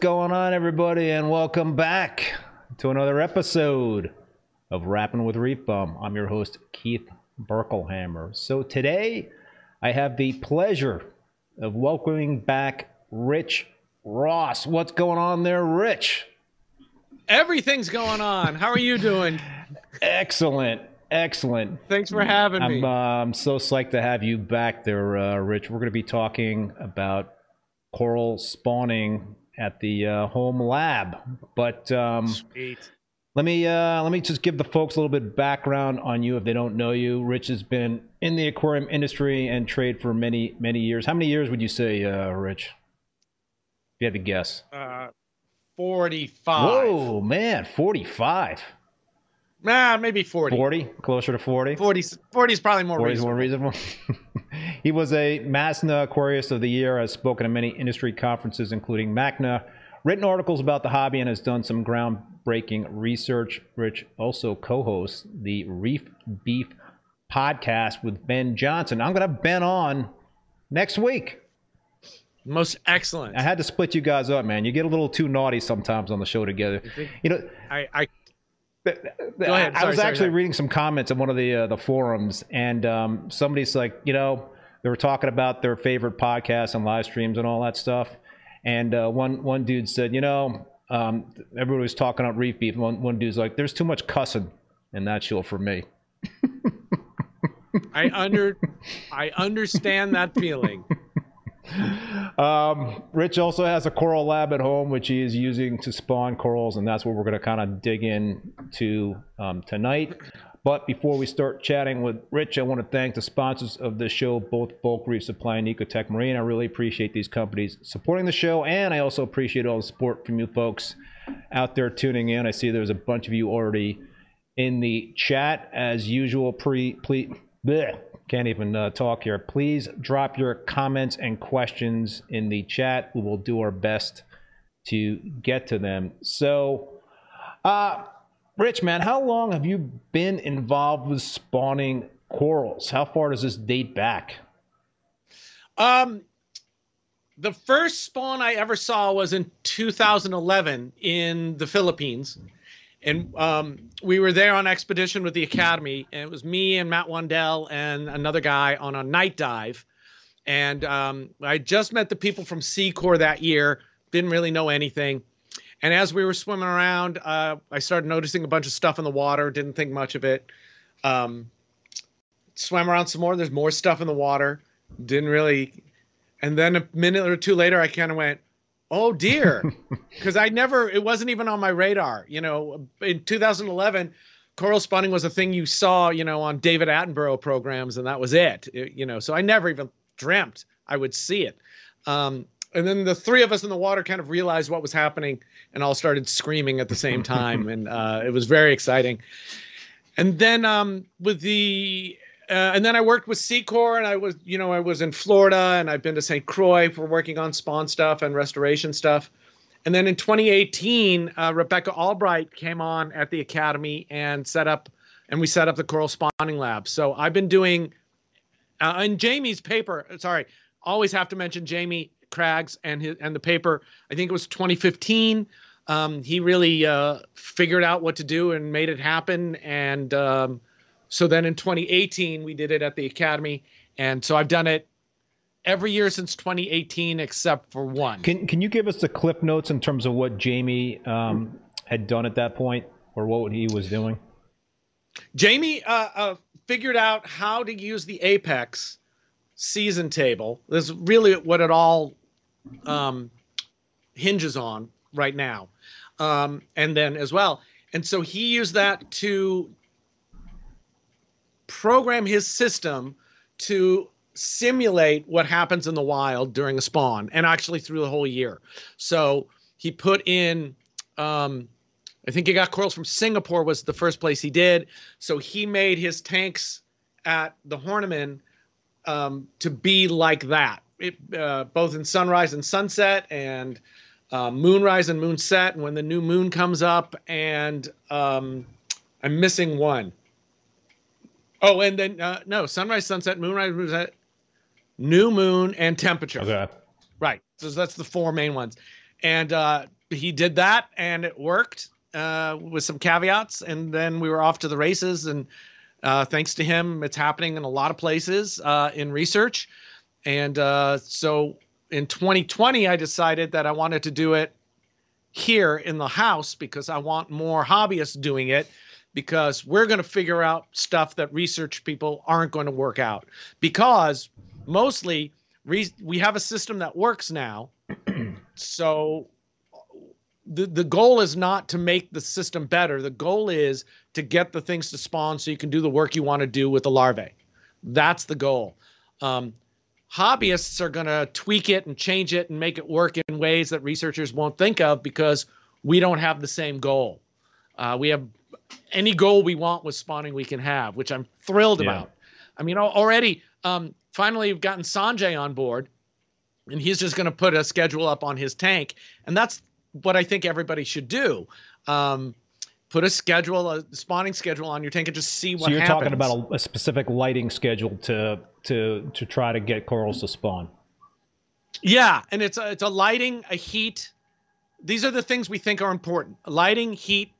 going on, everybody, and welcome back to another episode of Rapping with Reef Bum. I'm your host, Keith Berkelhamer. So today, I have the pleasure of welcoming back Rich Ross. What's going on there, Rich? Everything's going on. How are you doing? Excellent. Excellent. Thanks for having I'm, me. uh, I'm so psyched to have you back there, uh, Rich. We're going to be talking about coral spawning at the uh, home lab. But um, let me uh, let me just give the folks a little bit of background on you if they don't know you. Rich has been in the aquarium industry and trade for many many years. How many years would you say, uh, Rich? If you had to guess. Uh, 45. Whoa, man, forty-five. Nah, maybe 40. 40, closer to 40. 40, 40 is probably more 40 is reasonable. more reasonable. he was a MASNA Aquarist of the Year, has spoken at many industry conferences, including MACNA, written articles about the hobby, and has done some groundbreaking research. Rich also co hosts the Reef Beef podcast with Ben Johnson. I'm going to have Ben on next week. Most excellent. I had to split you guys up, man. You get a little too naughty sometimes on the show together. You know, I, I ahead. I Sorry, was sorry, actually sorry. reading some comments on one of the uh, the forums, and um, somebody's like, you know, they were talking about their favorite podcasts and live streams and all that stuff. And uh, one one dude said, you know, um, everybody was talking about reef beef. One one dude's like, there's too much cussing in that show for me. I under I understand that feeling. Um, Rich also has a coral lab at home, which he is using to spawn corals, and that's what we're going to kind of dig into um, tonight. But before we start chatting with Rich, I want to thank the sponsors of this show, both Bulk Reef Supply and Ecotech Marine. I really appreciate these companies supporting the show, and I also appreciate all the support from you folks out there tuning in. I see there's a bunch of you already in the chat as usual. Pre, please, bleh, can't even uh, talk here. Please drop your comments and questions in the chat. We will do our best to get to them. So, uh, Rich, man, how long have you been involved with spawning corals? How far does this date back? Um, the first spawn I ever saw was in 2011 in the Philippines. And um, we were there on expedition with the Academy, and it was me and Matt Wandell and another guy on a night dive. And um, I just met the people from SECORE that year, didn't really know anything. And as we were swimming around, uh, I started noticing a bunch of stuff in the water, didn't think much of it. Um, swam around some more, there's more stuff in the water, didn't really and then a minute or two later i kind of went oh dear. Because i never it wasn't even on my radar you know. In 2011 coral spawning was a thing you saw you know on david attenborough programs and that was it, It- you know. So i never even dreamt i would see it. Um, and then the three of us in the water kind of realized what was happening and all started screaming at the same time and uh, it was very exciting. And then um, with the uh, and then I worked with SECORE, and I was, you know, I was in Florida, and I've been to St. Croix for working on spawn stuff and restoration stuff. And then in 2018, uh, Rebecca Albright came on at the academy and set up, and we set up the coral spawning lab. So I've been doing, uh, and Jamie's paper. Sorry, always have to mention Jamie Craggs and his and the paper. I think it was 2015. Um, he really uh, figured out what to do and made it happen. And um, so then in 2018, we did it at the Academy. And so I've done it every year since 2018, except for one. Can Can you give us the clip notes in terms of what Jamie um, had done at that point, or what he was doing? Jamie uh, uh, figured out how to use the Apex season table. This is really what it all um, hinges on right now. Um, and then as well. And so he used that to program his system to simulate what happens in the wild during a spawn and actually through the whole year. So he put in, um, I think he got corals from Singapore was the first place he did. So he made his tanks at the Horniman um, to be like that, it, uh, both in sunrise and sunset and uh, moonrise and moonset. And when the new moon comes up, and um, I'm missing one. Oh, and then uh, no, sunrise, sunset, moonrise, moonset, new moon, and temperature. Okay. Right. So that's the four main ones. and uh, he did that, and it worked uh, with some caveats. And then we were off to the races, and uh, thanks to him, it's happening in a lot of places uh, in research. And uh, so in 2020, I decided that I wanted to do it here in the house because I want more hobbyists doing it because we're going to figure out stuff that research people aren't going to work out. Because mostly re- we have a system that works now. So the the goal is not to make the system better. The goal is to get the things to spawn so you can do the work you want to do with the larvae. That's the goal. Um, hobbyists are going to tweak it and change it and make it work in ways that researchers won't think of because we don't have the same goal. Uh, we have any goal we want with spawning we can have, which I'm thrilled yeah. about. I mean, already, um, finally, we've gotten Sanjay on board, and he's just going to put a schedule up on his tank, and that's what I think everybody should do. Um, put a schedule, a spawning schedule on your tank, and just see what. So you're happens. talking about a, a, specific lighting schedule to to to try to get corals to spawn. Yeah, and it's a, it's a lighting, a heat. These are the things we think are important: lighting, heat,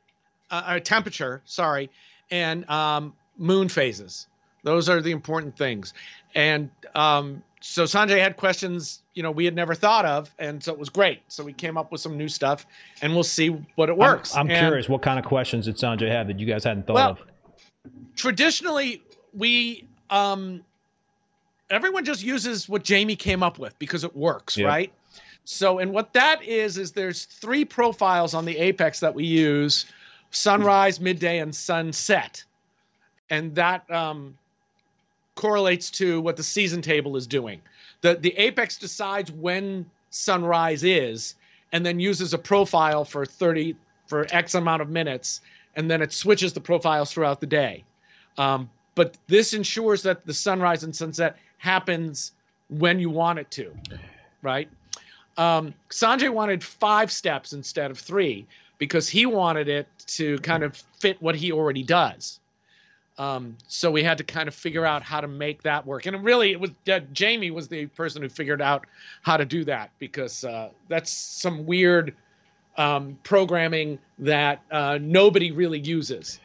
uh, uh, temperature. Sorry, and um, moon phases. Those are the important things. And um, so Sanjay had questions, you know, we had never thought of, and so it was great. So we came up with some new stuff, and we'll see what it works. I'm, I'm and, curious, what kind of questions did Sanjay have that you guys hadn't thought well, of? Traditionally, we um, everyone just uses what Jamie came up with because it works, yep. right? So, and what that is is there's three profiles on the Apex that we use: sunrise, midday, and sunset, and that um, correlates to what the season table is doing. The the Apex decides when sunrise is and then uses a profile for 30 for X amount of minutes, and then it switches the profiles throughout the day. Um, but this ensures that the sunrise and sunset happens when you want it to, right? Um, Sanjay wanted five steps instead of three because he wanted it to kind of fit what he already does. Um, so we had to kind of figure out how to make that work. And really, it was uh, Jamie was the person who figured out how to do that because uh, that's some weird um, programming that uh, nobody really uses.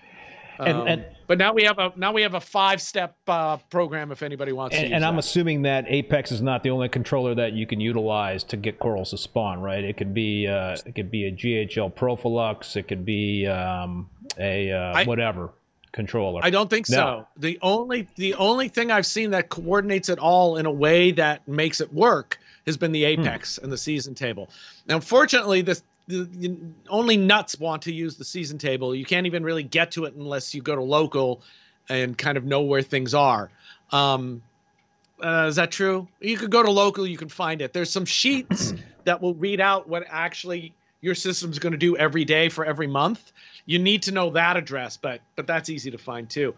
And, um, and, but now we have a now we have a five step uh, program if anybody wants and, to. and I'm that. assuming that Apex is not the only controller that you can utilize to get corals to spawn, right? It could be uh, it could be a GHL Profilux, it could be um, a uh, I, whatever controller. I don't think no. so. The only the only thing I've seen that coordinates it all in a way that makes it work has been the hmm. Apex hmm. and the season table. Now, unfortunately, this the, the, only nuts want to use the season table. You can't even really get to it unless you go to local and kind of know where things are. Um, uh, is that true? You could go to local, you can find it. There's some sheets that will read out what actually your system's going to do every day for every month you need to know that address, but but that's easy to find too.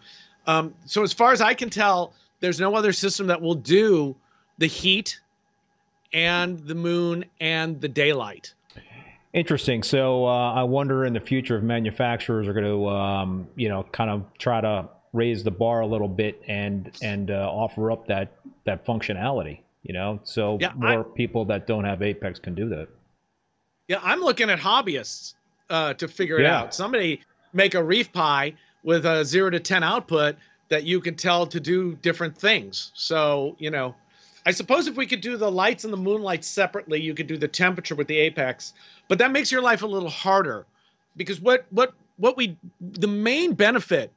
Um, so as far as I can tell, there's no other system that will do the heat and the moon and the daylight. Interesting. So uh, I wonder in the future if manufacturers are going to, um, you know, kind of try to raise the bar a little bit and and uh, offer up that that functionality. You know, so yeah, more I, people that don't have Apex can do that. Yeah, I'm looking at hobbyists uh, to figure yeah. it out. Somebody make a reef-pi with a zero to 10 output that you can tell to do different things. So, you know, I suppose if we could do the lights and the moonlight separately, you could do the temperature with the apex, but that makes your life a little harder because what, what, what we, the main benefit,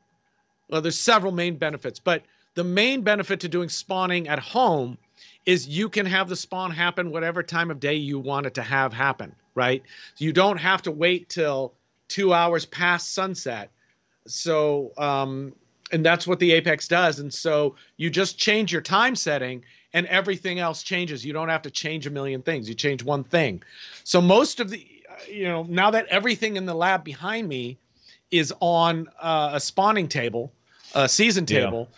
well, there's several main benefits, but the main benefit to doing spawning at home is you can have the spawn happen whatever time of day you want it to have happen right? You don't have to wait till two hours past sunset. So, um, and that's what the Apex does. And so you just change your time setting and everything else changes. You don't have to change a million things. You change one thing. So most of the, you know, now that everything in the lab behind me is on uh, a spawning table, a season table,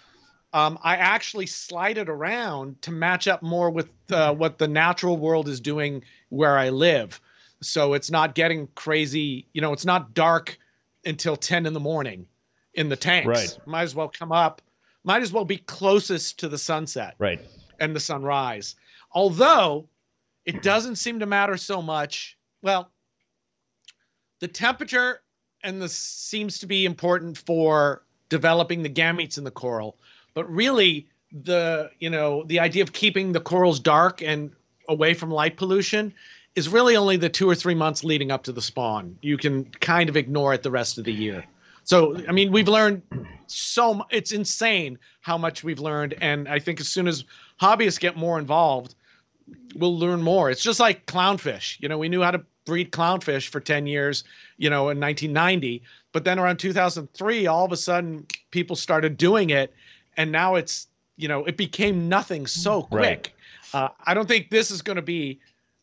yeah. um, I actually slide it around to match up more with uh, what the natural world is doing where I live so it's not getting crazy. You know, it's not dark until 10 in the morning in the tanks. Right. Might as well come up. Might as well be closest to the sunset. Right. And the sunrise. Although it doesn't seem to matter so much well, the temperature and this seems to be important for developing the gametes in the coral, but really the you know the idea of keeping the corals dark and away from light pollution is really only the two or three months leading up to the spawn. You can kind of ignore it the rest of the year. So, I mean, we've learned so much. It's insane how much we've learned. And I think as soon as hobbyists get more involved, we'll learn more. It's just like clownfish. You know, we knew how to breed clownfish for 10 years, you know, in 1990. But then around 2003, all of a sudden people started doing it. And now it's, you know, it became nothing so quick. Right. Uh, I don't think this is going to be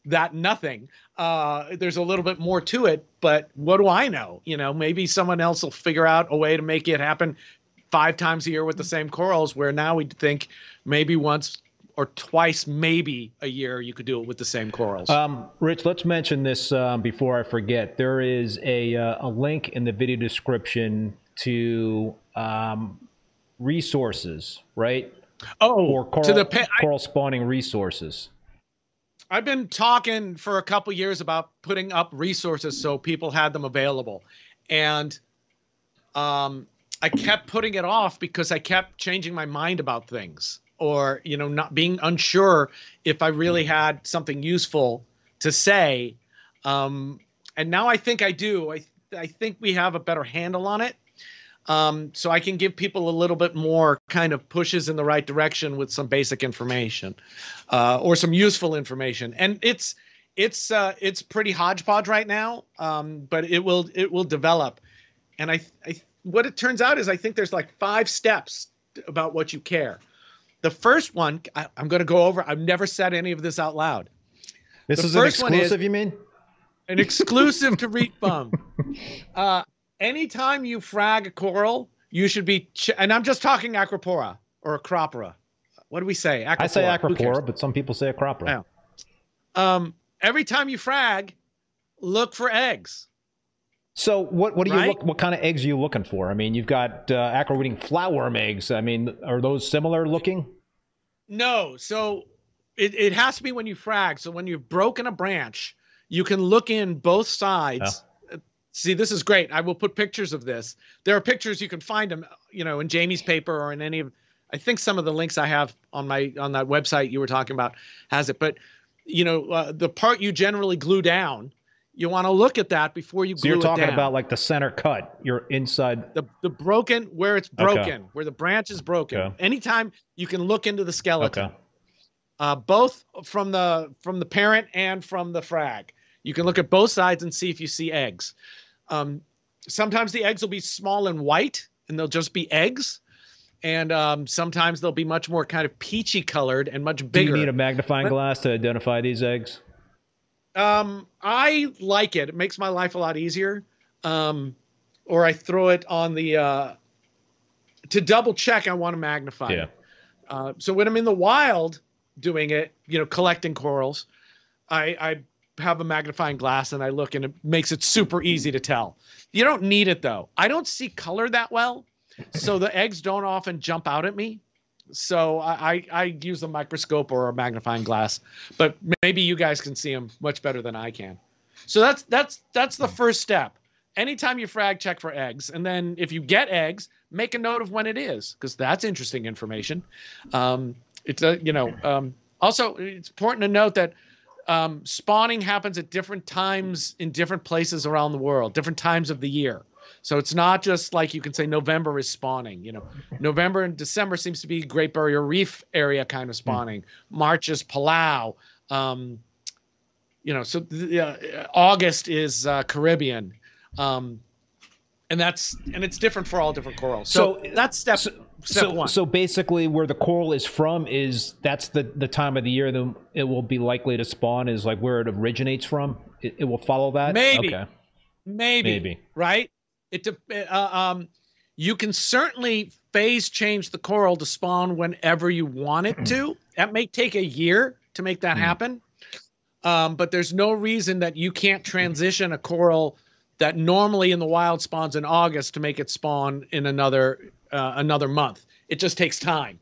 that nothing. Uh, there's a little bit more to it, but what do I know? You know, maybe someone else will figure out a way to make it happen five times a year with the same corals, where now we'd think maybe once or twice, maybe a year, you could do it with the same corals. Um, Rich, let's mention this um, before I forget. There is a, uh, a link in the video description to um, resources, right? Oh, or coral, to the pa- coral spawning resources. I've been talking for a couple years about putting up resources so people had them available, and um, I kept putting it off because I kept changing my mind about things, or you know, not being unsure if I really had something useful to say. Um, and now I think I do. I I think we have a better handle on it. Um, so I can give people a little bit more kind of pushes in the right direction with some basic information uh, or some useful information. And it's it's uh, it's pretty hodgepodge right now, um, but it will it will develop. And I, I what it turns out is I think there's like five steps about what you care. The first one I, am going to go over. I've never said any of this out loud. This the is an exclusive, is you mean? An exclusive to Reef Bum. Uh, anytime you frag a coral, you should be, ch- and I'm just talking acropora or acropora. What do we say? Acropora. I say acropora, but some people say acropora. Yeah. Um, every time you frag, look for eggs. So what what do you look? What kind of eggs are you looking for? I mean, you've got uh, acro flatworm eggs. I mean, are those similar looking? No. So it, it has to be when you frag. So when you've broken a branch, you can look in both sides See, this is great. I will put pictures of this. There are pictures you can find them, you know, in Jamie's paper or in any of. I think some of the links I have on my on that website you were talking about has it. But you know, uh, the part you generally glue down, you want to look at that before you so you're talking about like the center cut. You're inside the the broken where it's broken, okay. where the branch is broken. Okay. Anytime you can look into the skeleton. Okay. Uh, both from the from the parent and from the frag. You can look at both sides and see if you see eggs. Um, sometimes the eggs will be small and white, and they'll just be eggs. And um, sometimes they'll be much more kind of peachy colored and much bigger. Do you need a magnifying but, glass to identify these eggs? Um, I like it. It makes my life a lot easier. Um, or I throw it on the uh, to double check. I want to magnify. Yeah. Uh, so when I'm in the wild doing it, you know, collecting corals, I, I have a magnifying glass and I look and it makes it super easy to tell. You don't need it though. I don't see color that well, so the eggs don't often jump out at me. So I, I use a microscope or a magnifying glass, but maybe you guys can see them much better than I can. So that's that's that's the first step. Anytime you frag, check for eggs, and then if you get eggs, make a note of when it is, because that's interesting information. Um, it's a you know um, also it's important to note that um, spawning happens at different times in different places around the world, different times of the year. So it's not just like you can say November is spawning. You know, November and December seems to be Great Barrier Reef area kind of hmm. spawning. Mm. March is Palau. Um, you know, so uh, August is uh, Caribbean. Um, and that's and it's different for all different corals. So, so that's step so, step so, one. So basically, where the coral is from is that's the the time of the year that it will be likely to spawn is like where it originates from. It, it will follow that. Maybe, okay. maybe, maybe, right? It uh, um, you can certainly phase change the coral to spawn whenever you want it to. that may take a year to make that mm. happen. Um, but there's no reason that you can't transition a coral that normally in the wild spawns in August to make it spawn in another uh, another month. It just takes time.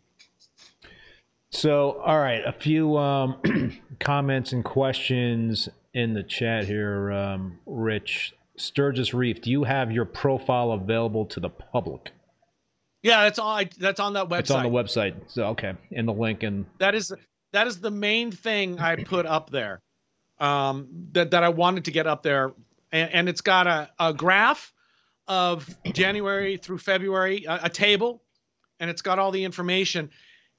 So, all right, a few um, comments and questions in the chat here, um, Rich. Sturgis Reef, do you have your profile available to the public? Yeah, that's all. I, that's on that website. It's on the website. So okay, in the link and that is that is the main thing I put up there. Um, that that I wanted to get up there, and, and it's got a, a graph of January through February, a, a table, and it's got all the information.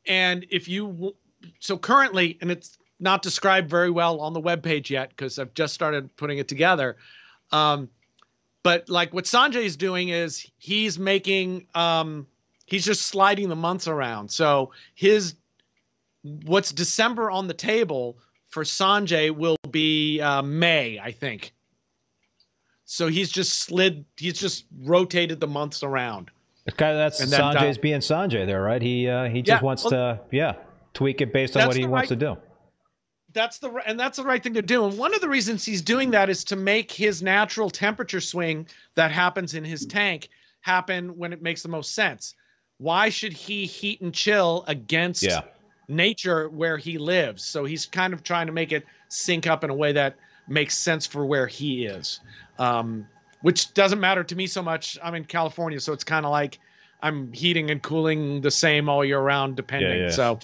And if you so currently, and it's not described very well on the web page yet because I've just started putting it together. Um, but like what Sanjay is doing is he's making um, he's just sliding the months around. So his what's December on the table for Sanjay will be uh, May, I think. So he's just slid. He's just rotated the months around. Okay, that's and Sanjay's uh, being Sanjay there, right? He uh, he just yeah, wants well, to yeah tweak it based on what he wants to do that's the and that's the right thing to do. And one of the reasons he's doing that is to make his natural temperature swing that happens in his tank happen when it makes the most sense. Why should he heat and chill against yeah. nature where he lives? So he's kind of trying to make it sync up in a way that makes sense for where he is. Um, which doesn't matter to me so much. I'm in California, so it's kind of like I'm heating and cooling the same all year round, depending. Yeah, yeah. So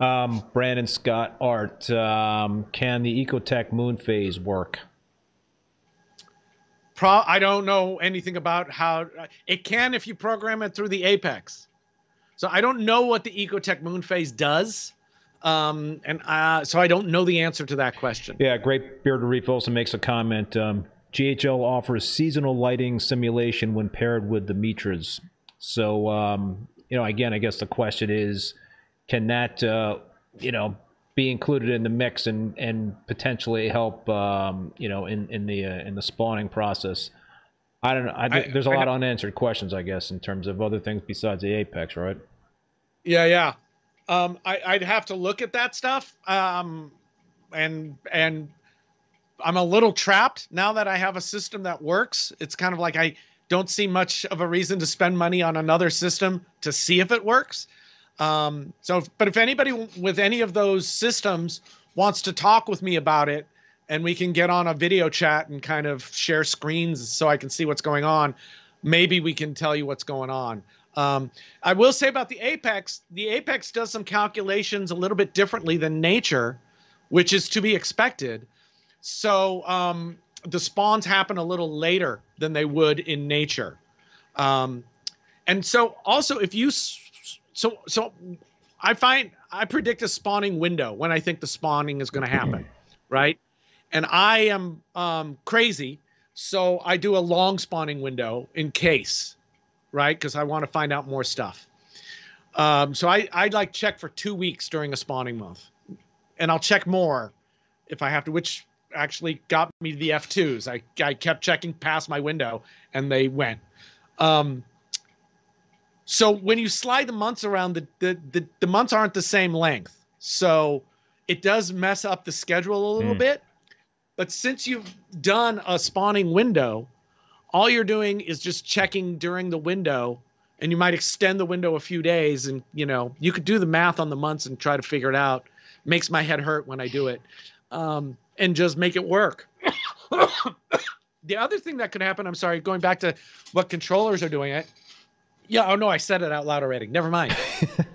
um, Brandon Scott Art, um, can the Ecotech moon phase work? Pro, I don't know anything about how it can if you program it through the Apex. So I don't know what the Ecotech moon phase does. Um, and uh, so I don't know the answer to that question. Yeah, Great Bearded Reef also makes a comment. Um, GHL offers seasonal lighting simulation when paired with the Mitras. So, um, you know, again, I guess the question is can that uh, you know be included in the mix and and potentially help um, you know in in the uh, in the spawning process? I don't know. I, I, there's a I, lot of unanswered questions, I guess, in terms of other things besides the apex, right? Yeah, yeah. Um, I, would have to look at that stuff. Um, and and I'm a little trapped now that I have a system that works. It's kind of like I don't see much of a reason to spend money on another system to see if it works. Um, so, but if anybody with any of those systems wants to talk with me about it, and we can get on a video chat and kind of share screens so I can see what's going on, maybe we can tell you what's going on. Um, I will say about the Apex, the Apex does some calculations a little bit differently than nature, which is to be expected. So um, the spawns happen a little later than they would in nature. Um, and so also if you so so I find I predict a spawning window when I think the spawning is going to happen, right? And I am um, crazy, so I do a long spawning window in case, right? Because I want to find out more stuff. Um, so I I like check for two weeks during a spawning month, and I'll check more if I have to, which actually got me the F2s. I I kept checking past my window, and they went. Um, so when you slide the months around, the, the, the, the, months aren't the same length. So it does mess up the schedule a little mm. bit. But since you've done a spawning window, all you're doing is just checking during the window and you might extend the window a few days and you know you could do the math on the months and try to figure it out makes my head hurt when i do it um, and just make it work the other thing that could happen i'm sorry going back to what controllers are doing it yeah. Oh no, I said it out loud already. Never mind.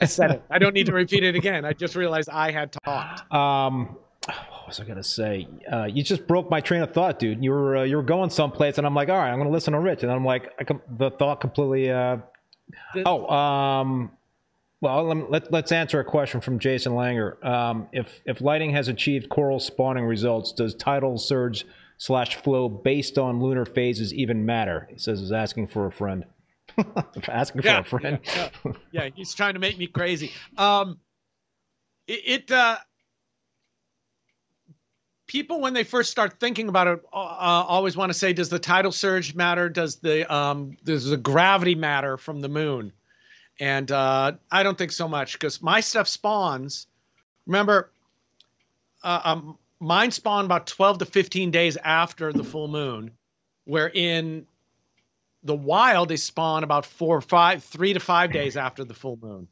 I said it. I don't need to repeat it again. I just realized I had talked. Um, was I gonna say? Uh, you just broke my train of thought, dude. You were uh, you were going someplace, and I'm like, all right, I'm gonna listen to Rich, and I'm like, I com- the thought completely. Uh... Oh, um, well, let, let, us answer a question from Jason Langer. Um, if if lighting has achieved coral spawning results, does tidal surge slash flow based on lunar phases even matter? He says he's asking for a friend. asking yeah, for a friend. Yeah, yeah. yeah, he's trying to make me crazy. Um, it, it uh, people when they first start thinking about it uh, uh, always want to say, does the tidal surge matter? Does the um, does the gravity matter from the moon? And uh, I don't think so much because my stuff spawns. Remember, uh, um, mine spawn about 12 to 15 days after the full moon, where in the wild they spawn about four or five three to five days after the full moon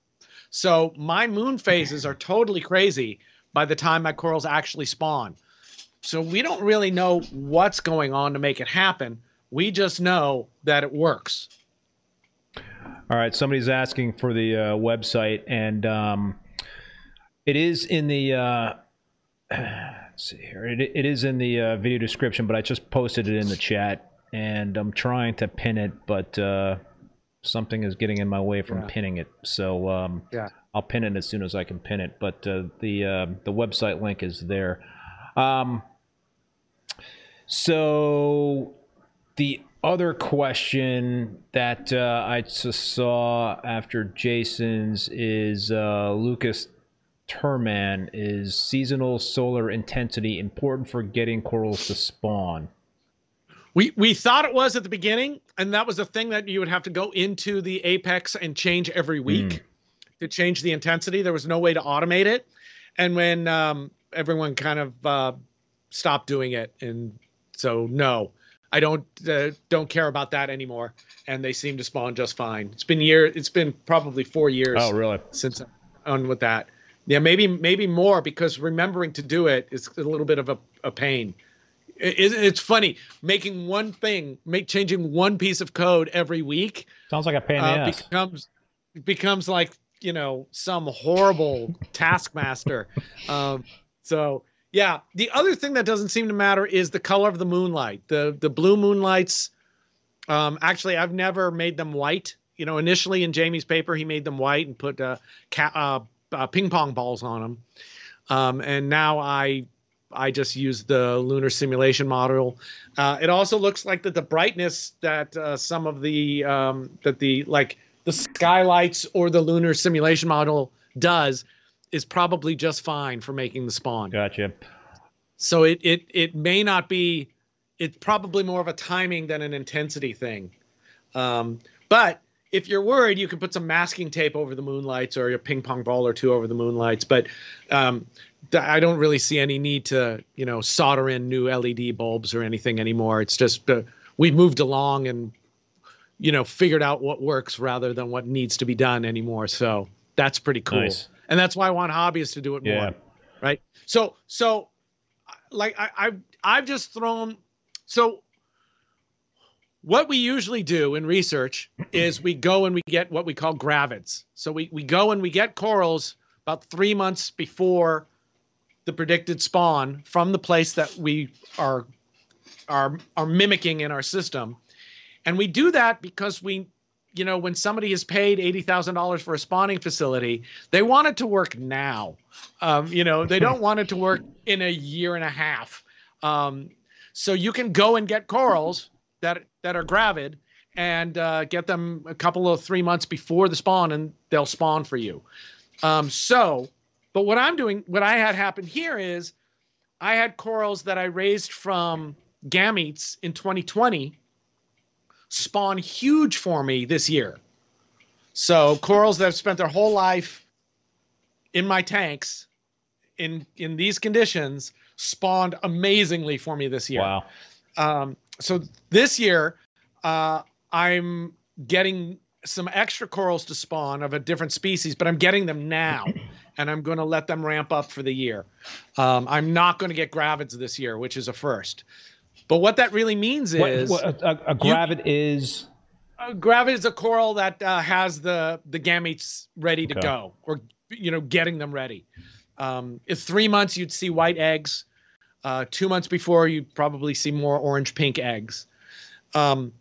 so my moon phases are totally crazy by the time my corals actually spawn so we don't really know what's going on to make it happen. We just know that it works. All right, somebody's asking for the uh, website, and um, it is in the. Uh, let's see here. It, it is in the uh, video description, but I just posted it in the chat, and I'm trying to pin it, but uh, something is getting in my way from Yeah. pinning it. So um, Yeah. I'll pin it as soon as I can pin it. But uh, the uh, the website link is there. Um, so the other question that uh, I just saw after Jason's is uh, Lucas Turman is seasonal solar intensity important for getting corals to spawn? We we thought it was at the beginning, and that was a thing that you would have to go into the apex and change every week to change the intensity. There was no way to automate it, and when um, everyone kind of uh, stopped doing it, and so no, I don't uh, don't care about that anymore. And they seem to spawn just fine. It's been year. It's been probably four years Oh, really? since I'm on with that. Yeah, maybe maybe more because remembering to do it is a little bit of a, a pain. It, it- it's funny making one thing, make changing one piece of code every week Sounds like a pain uh, becomes becomes like you know some horrible taskmaster. Um, so yeah, the other thing that doesn't seem to matter is the color of the moonlight. The the blue moonlights. Um, actually, I've never made them white. You know, initially in Jamie's paper, he made them white and put uh, ca- uh, uh, ping pong balls on them. Um, and now I I just use the lunar simulation model. Uh, it also looks like that the brightness that uh, some of the um, that the like the skylights or the lunar simulation model does is probably just fine for making the spawn. Gotcha. So it it it may not be. It's probably more of a timing than an intensity thing. Um, but if you're worried, you can put some masking tape over the moonlights or a ping pong ball or two over the moonlights. But um, I don't really see any need to, you know, solder in new LED bulbs or anything anymore. It's just uh, we've moved along and, you know, figured out what works rather than what needs to be done anymore. So that's pretty cool. Nice. And that's why I want hobbyists to do it Yeah. more. Right. So so like I, I've I've just thrown so what we usually do in research is we go and we get what we call gravids. So we, we go and we get corals about three months before the predicted spawn from the place that we are are are mimicking in our system. And we do that because we you know, when somebody has paid eighty thousand dollars for a spawning facility, they want it to work now. Um, you know, they don't want it to work in a year and a half. Um, so you can go and get corals that that are gravid and uh, get them a couple of three months before the spawn, and they'll spawn for you. Um, so, but what I'm doing, what I had happen here is, I had corals that I raised from gametes in 2020 spawn huge for me this year. So corals that have spent their whole life in my tanks in in these conditions spawned amazingly for me this year. Wow. Um, so this year, uh, I'm getting some extra corals to spawn of a different species, but I'm getting them now, and I'm going to let them ramp up for the year. Um, I'm not going to get gravids this year, which is a first. But what that really means What, is what, a, a, a gravid is a gravid is a coral that uh, has the the gametes ready to Okay. go, or you know, getting them ready. Um, if three months, you'd see white eggs. Uh, two months before, you'd probably see more orange pink eggs. Um,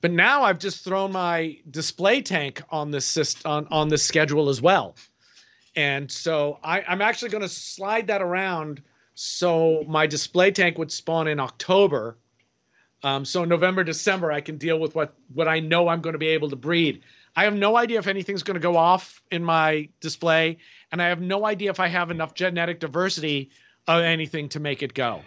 but now I've just thrown my display tank on this syst- on on this schedule as well, and so I, I'm actually going to slide that around so my display tank would spawn in October. Um, so November, December, I can deal with what what I know I'm going to be able to breed. I have no idea if anything's going to go off in my display, and I have no idea if I have enough genetic diversity of anything to make it go,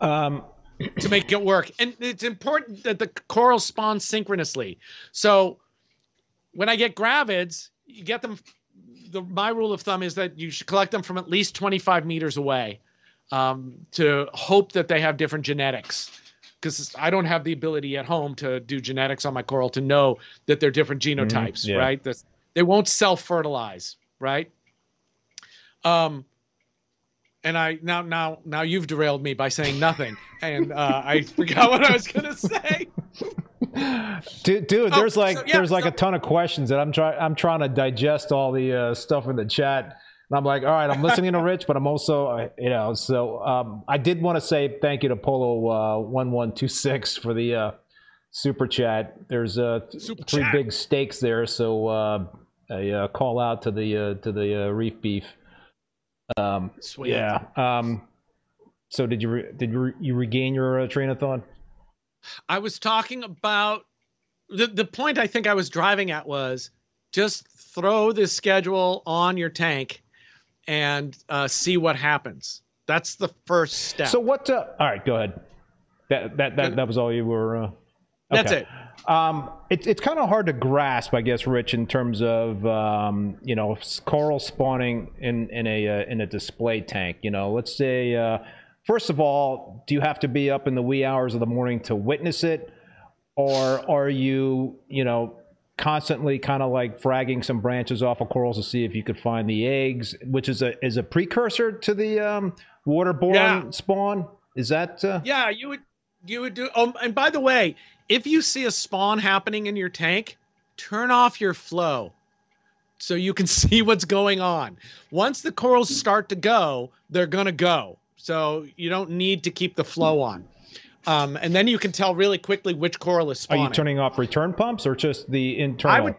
um, to make it work. And it's important that the corals spawn synchronously. So when I get gravids, you get them. The, my rule of thumb is that you should collect them from at least 25 meters away um, to hope that they have different genetics because I don't have the ability at home to do genetics on my coral to know that they're different genotypes, yeah. right? They won't self-fertilize, right? Um, and I now now now you've derailed me by saying nothing, and uh, I forgot what I was gonna say. Dude, dude Oh, there's like so, yeah, there's like so- a ton of questions that I'm trying I'm trying to digest all the uh, stuff in the chat. And I'm like, all right, I'm listening to Rich, but I'm also, uh, you know, so um, I did want to say thank you to Polo uh, one one two six for the uh, super chat. There's uh, Super three chat. big stakes there, so uh, a uh, call out to the uh, to the uh, reef beef. Um, Sweet. yeah. Um, so did you re- did you, re- you regain your uh, train of thought? I was talking about the the point I think I was driving at was just throw this schedule on your tank and uh, see what happens. That's the first step. So what? Uh, all right, go ahead. That that that, that was all you were. Uh, That's it. Um, it, it's kind of hard to grasp, I guess, Rich, in terms of um, you know coral spawning in in a uh, in a display tank. You know, let's say uh, first of all, do you have to be up in the wee hours of the morning to witness it, or are you you know constantly kind of like fragging some branches off of corals to see if you could find the eggs, which is a is a precursor to the um, waterborne Yeah. spawn? Is that uh, Yeah, you would you would do. Oh, and by the way, if you see a spawn happening in your tank, turn off your flow so you can see what's going on. Once the corals start to go, they're gonna go. So you don't need to keep the flow on. Um, and then you can tell really quickly which coral is spawning. Are you turning off return pumps or just the internal? I would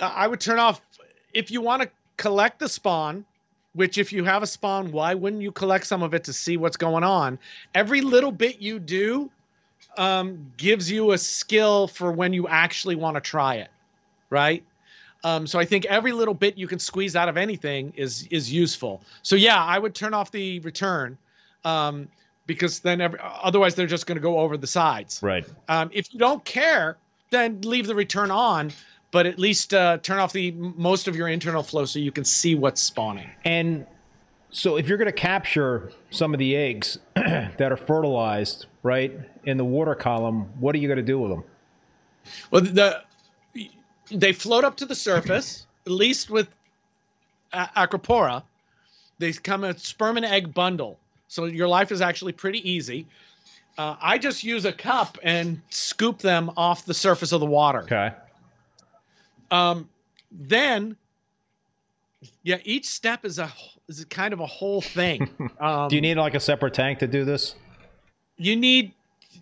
I would turn off if you want to collect the spawn, which if you have a spawn, why wouldn't you collect some of it to see what's going on? Every little bit you do um, gives you a skill for when you actually want to try it, right? Um, so I think every little bit you can squeeze out of anything is is useful. So yeah, I would turn off the return um, because then every, otherwise they're just going to go over the sides. Right. Um, if you don't care, then leave the return on, but at least uh, turn off the most of your internal flow so you can see what's spawning. And so if you're going to capture some of the eggs that are fertilized, right, in the water column, what are you going to do with them? Well, the they float up to the surface. At least with a- Acropora, they come a sperm and egg bundle. So your life is actually pretty easy. Uh, I just use a cup and scoop them off the surface of the water. Okay. Um, then, yeah, each step is a is a kind of a whole thing. Um, Do you need like a separate tank to do this? you need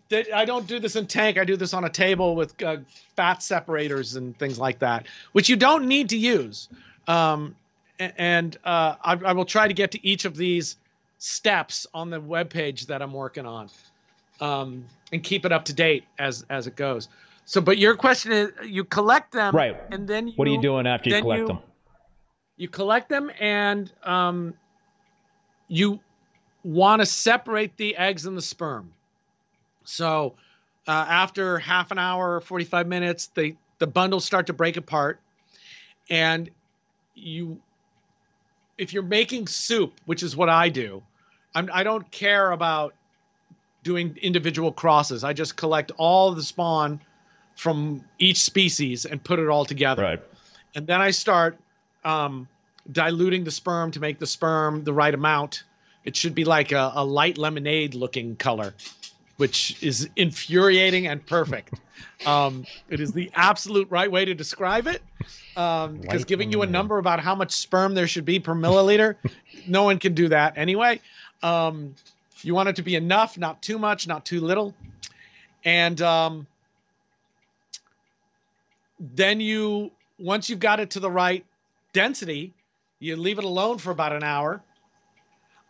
that i don't do this in tank i do this on a table with uh, fat separators and things like that which you don't need to use um, and uh, I, I will try to get to each of these steps on the web page that i'm working on um, and keep it up to date as as it goes so but your question is you collect them Right. and then you, What are you doing after you collect you- them? you collect them and um, you want to separate the eggs and the sperm. So uh, after half an hour, or 45 minutes, they, the bundles start to break apart. And you, if you're making soup, which is what I do, I'm, I don't care about doing individual crosses. I just collect all the spawn from each species and put it all together Right. and then I start um, diluting the sperm to make the sperm the right amount. It should be like a, a light lemonade looking color, which is infuriating and perfect. Um, it is the absolute right way to describe it. Um, because Light giving you a number about how much sperm there should be per milliliter, no one can do that anyway. Um, you want it to be enough, not too much, not too little. And um, then you once you've got it to the right density you leave it alone for about an hour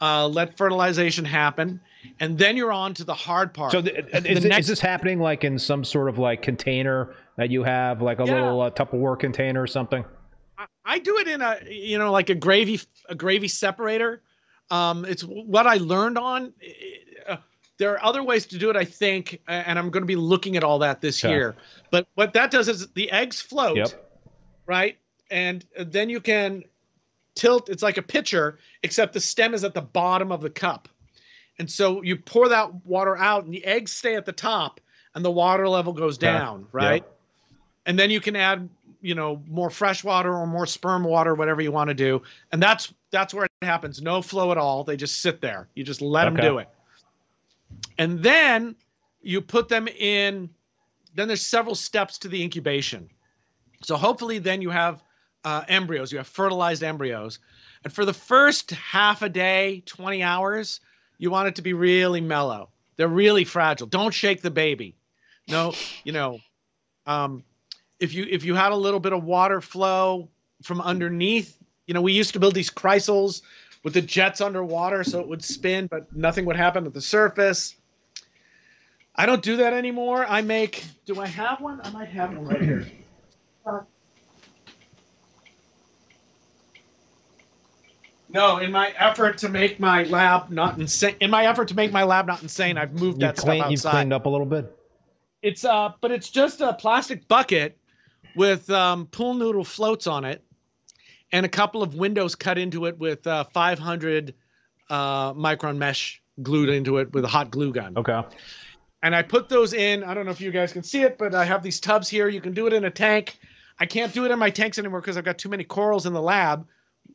uh, let fertilization happen and then you're on to the hard part So th- is, it- is next- this happening like in some sort of like container that you have, like a Yeah. little uh, Tupperware container or something? I- I do it in a you know like a gravy a gravy separator. Um, it's what I learned on. Uh, there are other ways to do it, I think, and I'm going to be looking at all that this Okay. year. But what that does is the eggs float, Yep. right? And then you can tilt. It's like a pitcher, except the stem is at the bottom of the cup. And so you pour that water out, and the eggs stay at the top, and the water level goes down, right? Yep. And then you can add you know more fresh water or more sperm water whatever you want to do. And that's that's where it happens. No flow at all. They just sit there. You just let them do it. And then you put them in then there's several steps to the incubation. So hopefully then you have uh, embryos. You have fertilized embryos. And for the first half a day 20 hours you want it to be really mellow. They're really fragile. Don't shake the baby. No you know um, if you if you had a little bit of water flow from underneath you know we used to build these kreisels with the jets underwater so it would spin but nothing would happen at the surface. I don't do that anymore. I make do i have one? I might have one right here. Uh, no in my effort to make my lab not insane in my effort to make my lab not insane i've moved You that clean, stuff you've cleaned up a little bit. it's uh, but it's just a plastic bucket with um, pool noodle floats on it, and a couple of windows cut into it with uh, 500 uh, micron mesh glued into it with a hot glue gun. Okay. And I put those in. I don't know if you guys can see it, but I have these tubs here. You can do it in a tank. I can't do it in my tanks anymore because I've got too many corals in the lab.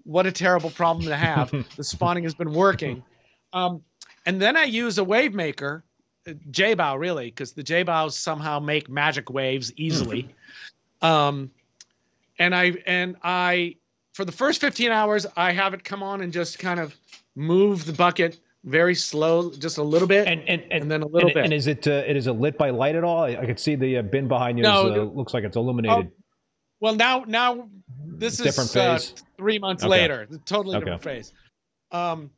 What a terrible problem to have. the spawning has been working. Um, and then I use a wave maker, Jebao really, because the Jebaos somehow make magic waves easily. um, and I and I for the first 15 hours I have it come on and just kind of move the bucket very slow, just a little bit, And and and, and then a little and, bit. and is it uh, it is it lit by light at all? I, I can see the uh, bin behind you. No, is, uh, no. looks like it's illuminated. Well, now now this Different is uh, phase? three months Okay. later, totally Okay. different phase. Um,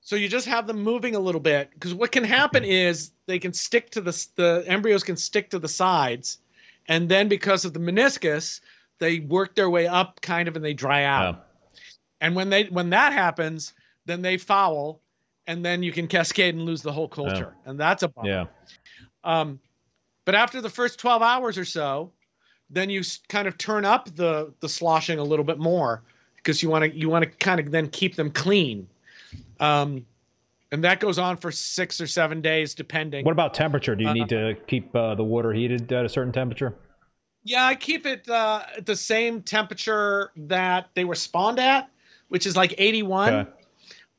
so you just have them moving a little bit because what can happen is they can stick to the the embryos can stick to the sides, and then because of the meniscus, they work their way up kind of and they dry out. Yeah. And when they when that happens, then they foul, and then you can cascade and lose the whole culture, and that's a bummer. yeah. Um, but after the first 12 hours or so, then you kind of turn up the the sloshing a little bit more because you want to you want to kind of then keep them clean. Um, and that goes on for six or seven days, depending. What about temperature? Do you Uh, need to keep uh, the water heated at a certain temperature? Yeah, I keep it uh, at the same temperature that they were spawned at, which is like 81. Okay.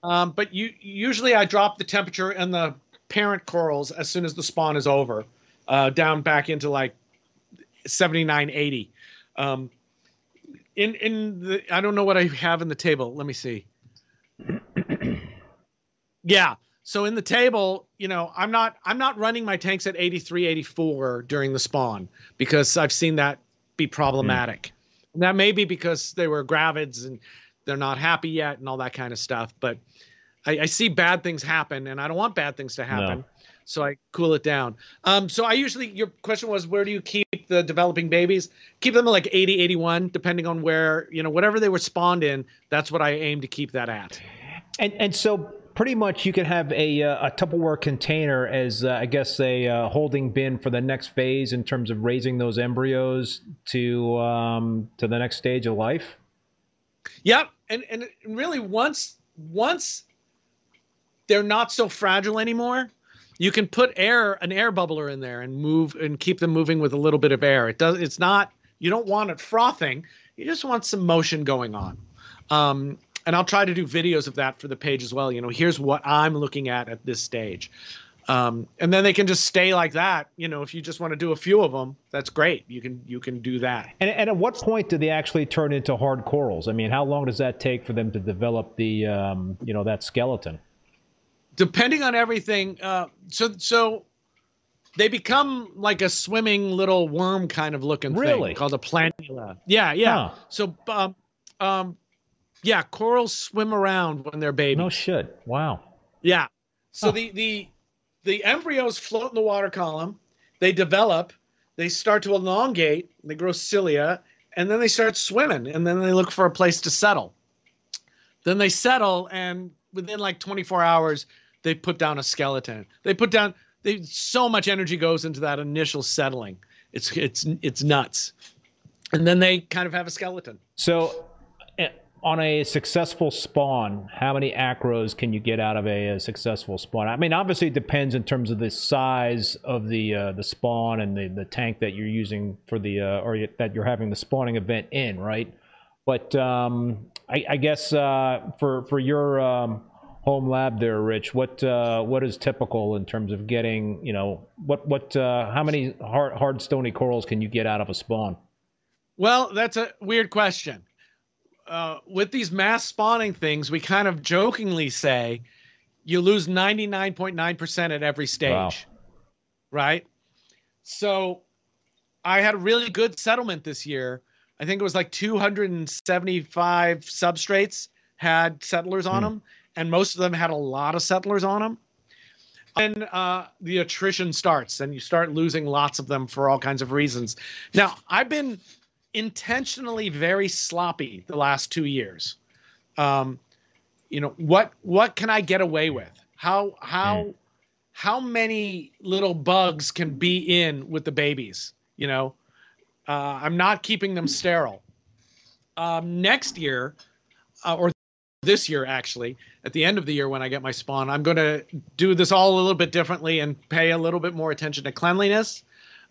Um, but you usually I drop the temperature in the parent corals as soon as the spawn is over, uh, down back into like 79, 80. Um, in in the I don't know what I have in the table. Let me see. Yeah. So in the table, you know, I'm not I'm not running my tanks at 83, 84 during the spawn because I've seen that be problematic. And that may be because they were gravids and they're not happy yet and all that kind of stuff. But I, I see bad things happen and I don't want bad things to happen. So I cool it down. Um, so I usually, your question was, where do you keep the developing babies? Keep them at like 80, 81, depending on where, you know, whatever they were spawned in, that's what I aim to keep that at. And and so pretty much you can have a uh, a Tupperware container as uh, I guess a uh, holding bin for the next phase in terms of raising those embryos to um, to the next stage of life. Yep. And, and really once, once they're not so fragile anymore, you can put air, an air bubbler in there and move and keep them moving with a little bit of air. It does, it's not, you don't want it frothing. You just want some motion going on. Um, and I'll try to do videos of that for the page as well. You know, here's what I'm looking at at this stage. Um, and then they can just stay like that. You know, if you just want to do a few of them, that's great. You can, you can do that. And, and at what point do they actually turn into hard corals? I mean, how long does that take for them to develop the um, you know that skeleton? depending on everything uh so so they become like a swimming little worm kind of looking Really? thing called a planula. yeah yeah Huh. so um um yeah corals swim around when they're babies. No shit. Wow. yeah. So Huh. the the the embryos float in the water column. They develop. They start to elongate. They grow cilia and then they start swimming and then they look for a place to settle. Then they settle and within like 24 hours they put down a skeleton. They put down they so much energy goes into that initial settling. It's it's it's nuts. And then they kind of have a skeleton. So, on a successful spawn, how many acros can you get out of a, a successful spawn? I mean, obviously it depends in terms of the size of the uh, the spawn and the, the tank that you're using for the uh, or that you're having the spawning event in, right? But um, I, I, guess uh, for for your um, home lab there, Rich, what uh, what is typical in terms of getting you know what what uh, how many hard hard stony corals can you get out of a spawn? Well, that's a weird question uh, with these mass spawning things, we kind of jokingly say you lose 99.9% at every stage. Wow. Right? So I had a really good settlement this year. I think it was like 275 substrates had settlers on hmm. them, and most of them had a lot of settlers on them. And uh, the attrition starts, and you start losing lots of them for all kinds of reasons. Now, I've been intentionally very sloppy the last two years. Um, you know what what can I get away with? How how mm. how many little bugs can be in with the babies? You know, uh, I'm not keeping them sterile. Um, next year, uh, or this year actually, at the end of the year when I get my spawn, I'm going to do this all a little bit differently and pay a little bit more attention to cleanliness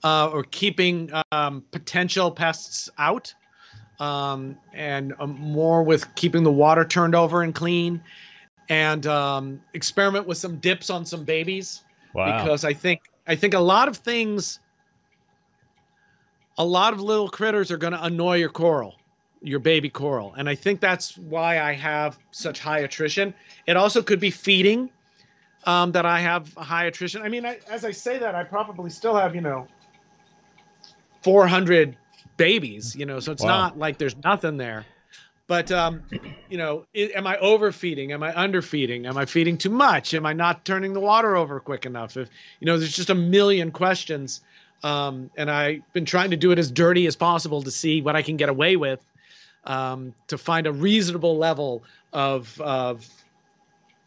uh, or keeping um, potential pests out, um, and um, more with keeping the water turned over and clean, and um, experiment with some dips on some babies. Wow. Because I think I think a lot of things, a lot of little critters are going to annoy your coral your baby coral. And I think that's why I have such high attrition. It also could be feeding um, that I have high attrition. I mean, I, as I say that, I probably still have, you know, 400 babies, you know, so it's wow. not like there's nothing there. But, um, you know, it, am I overfeeding? Am I underfeeding? Am I feeding too much? Am I not turning the water over quick enough? If, you know, there's just a million questions. Um, and I've been trying to do it as dirty as possible to see what I can get away with um, to find a reasonable level of, of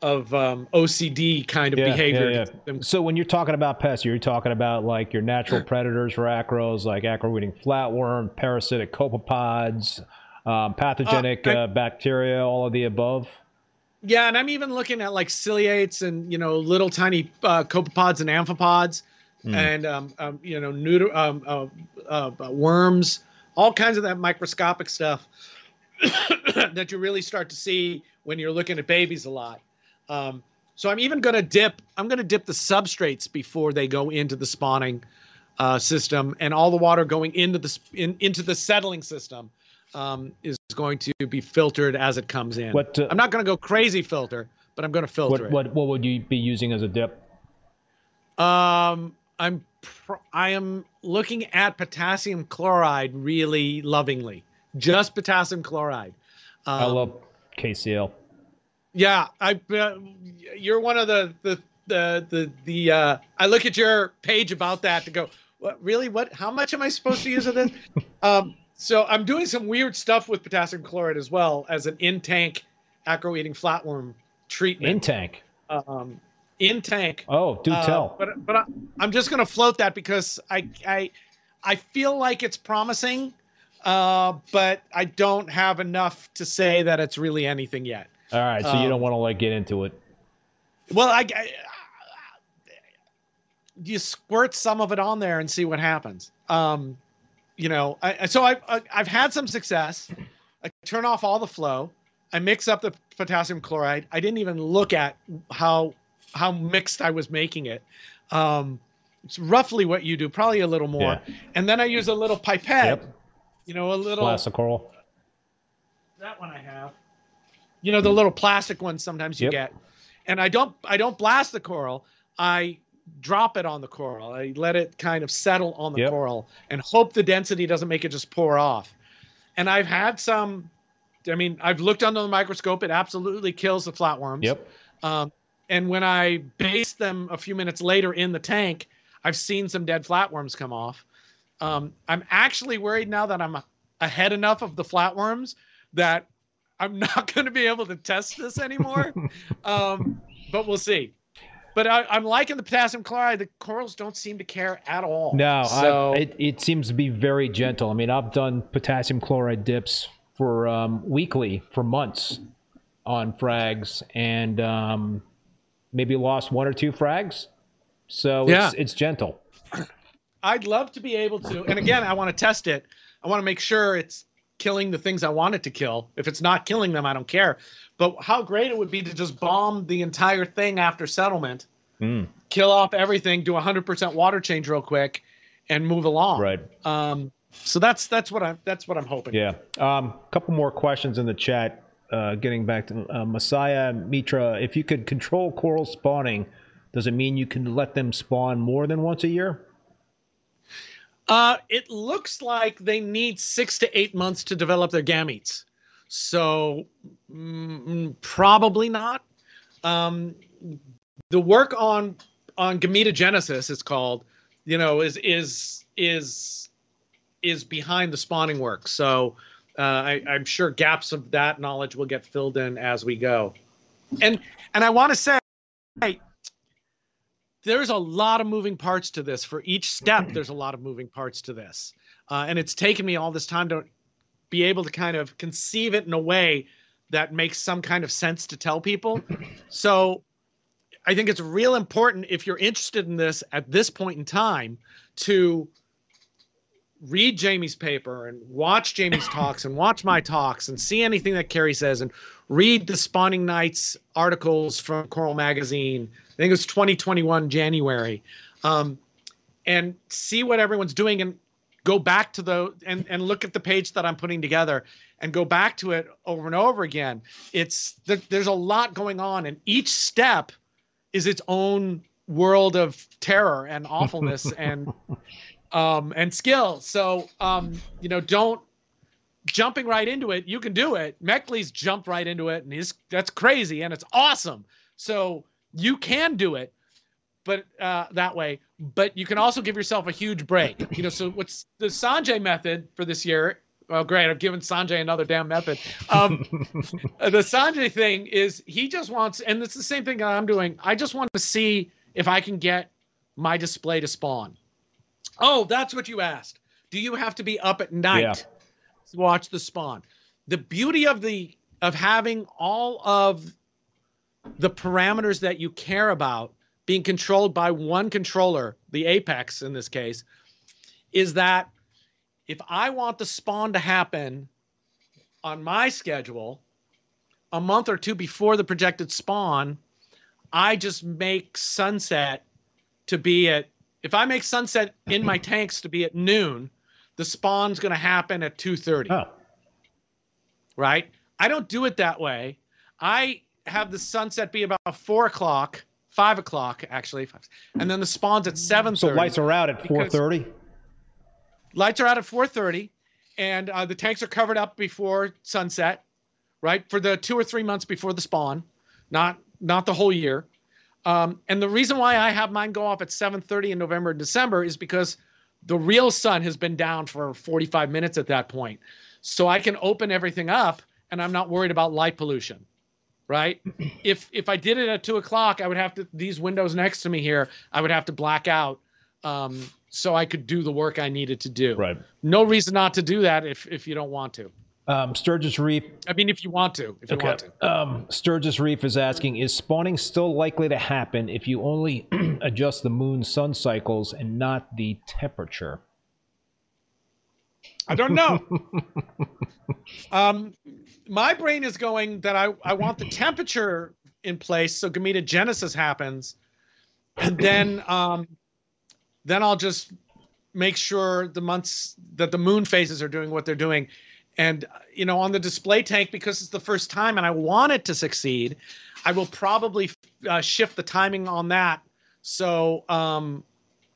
of um, OCD kind of yeah, behavior. Yeah, yeah. So when you're talking about pests, you're talking about like your natural predators for acros, like acro-eating flatworm, parasitic copepods, um, pathogenic uh, I, uh, bacteria, all of the above. Yeah, and I'm even looking at like ciliates and you know little tiny uh, copepods and amphipods, mm. and um, um, you know neuter, um, uh, uh, worms, all kinds of that microscopic stuff that you really start to see when you're looking at babies a lot. Um, so I'm even going to dip. I'm going to dip the substrates before they go into the spawning uh, system, and all the water going into the in, into the settling system um, is going to be filtered as it comes in. What, uh, I'm not going to go crazy filter, but I'm going to filter what, it. What what would you be using as a dip? Um, I'm pr- I am looking at potassium chloride really lovingly, just potassium chloride. Um, I love KCl. Yeah, I. Uh, you're one of the the the the the. Uh, I look at your page about that to go. What really? What? How much am I supposed to use of this? um, so I'm doing some weird stuff with potassium chloride as well as an in tank acro-eating flatworm treatment. In tank. Um, in tank. Oh, do uh, tell. But but I, I'm just gonna float that because I I I feel like it's promising, uh, but I don't have enough to say that it's really anything yet. All right, so um, you don't um, want to like get into it. Well, I, I you squirt some of it on there and see what happens. Um, you know, I, so I've I've had some success. I turn off all the flow. I mix up the potassium chloride. I didn't even look at how how mixed I was making it. Um, it's roughly what you do, probably a little more. Yeah. And then I use a little pipette. Yep. You know, a little plastic coral. That one I have you know the little plastic ones sometimes you yep. get. And i don't i don't blast the coral. I drop it on the coral. I let it kind of settle on the yep. coral and hope the density doesn't make it just pour off. And i've had some i mean i've looked under the microscope. It absolutely kills the flatworms. Yep. Um, and when i base them a few minutes later in the tank i've seen some dead flatworms come off. Um, i'm actually worried now that i'm ahead enough of the flatworms that I'm not going to be able to test this anymore. um, but we'll see. But I, am liking the potassium chloride. The corals don't seem to care at all. No, so, I, it, it seems to be very gentle. I mean, I've done potassium chloride dips for um, weekly for months on frags and um, maybe lost one or two frags. So Yeah. it's, it's gentle. I'd love to be able to. And again, I want to test it. I want to make sure it's killing the things I want it to kill. If it's not killing them, I don't care. But how great it would be to just bomb the entire thing after settlement, Mm, kill off everything, do a 100% water change real quick, and move along. right. Um, so that's that's what I'm that's what I'm hoping. Yeah. A um, couple more questions in the chat. Uh, getting back to uh, Messiah Mitra, if you could control coral spawning, does it mean you can let them spawn more than once a year? Uh, it looks like they need six to eight months to develop their gametes. So mm, probably not. Um, the work on on gametogenesis, it's called, you know, is is is is behind the spawning work. So uh, I, I'm sure gaps of that knowledge will get filled in as we go. And and I want to say, there's a lot of moving parts to this. For each step, there's a lot of moving parts to this, uh, and it's taken me all this time to be able to kind of conceive it in a way that makes some kind of sense to tell people. So I think it's real important if you're interested in this at this point in time to read Jamie's paper and watch Jamie's talks and watch my talks and see anything that Carrie says and read the Spawning Nights articles from Coral Magazine. I think it was 2021 January, um, and see what everyone's doing and go back to the and and look at the page that I'm putting together and go back to it over and over again. It's there, there's a lot going on, and each step is its own world of terror and awfulness and um and skill. So um you know don't jumping right into it. You can do it. Meckley's jumped right into it, and he's that's crazy and it's awesome. So you can do it, but uh, that way. But you can also give yourself a huge break. You know, so what's the Sanjay method for this year? Well, great. I've given Sanjay another damn method. Um, the Sanjay thing is he just wants, and it's the same thing I'm doing. I just want to see if I can get my display to spawn. Oh, that's what you asked. Do you have to be up at night Yeah. to watch the spawn? The beauty of the of having all of the parameters that you care about being controlled by one controller, the Apex in this case, is that if I want the spawn to happen on my schedule a month or two before the projected spawn, I just make sunset to be at if I make sunset in my tanks to be at noon, the spawn's going to happen at 2:30 Oh, right? I don't do it that way. I have the sunset be about four o'clock, five o'clock actually, and then the spawns at seven so thirty. lights are out at 4:30. lights are out at four thirty, and uh, the tanks are covered up before sunset, right? For the two or three months before the spawn, not not the whole year. Um, and the reason why I have mine go off at 7:30 in November and December is because the real sun has been down for 45 minutes at that point. So I can open everything up and I'm not worried about light pollution. Right? if if I did it at two o'clock, I would have to these windows next to me here, I would have to black out um, so I could do the work I needed to do. Right. No reason not to do that if if you don't want to. Um, Sturgis Reef. I mean, if you want to, if you want to. Um, Sturgis Reef is asking: Is spawning still likely to happen if you only adjust the moon sun cycles and not the temperature? I don't know. um, my brain is going that I, I want the temperature in place so gametogenesis happens, and then um, then I'll just make sure the months that the moon phases are doing what they're doing, and you know on the display tank because it's the first time and I want it to succeed, I will probably uh, shift the timing on that. So um,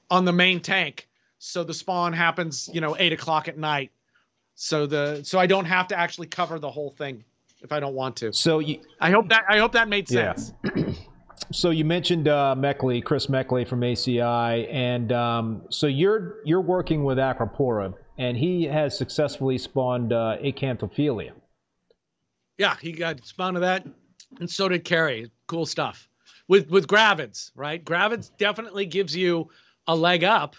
on the main tank. So the spawn happens you know eight o'clock at night. So the so i don't have to actually cover the whole thing if i don't want to. So you, i hope that i hope that made Yeah. sense. So you mentioned uh, Meckley, Chris Meckley from ACI, and um, so you're you're working with Acropora, and he has successfully spawned uh, Acanthophyllia. yeah he got spawned of that and so did carrie. Cool stuff. With with gravids right? Gravids definitely gives you a leg up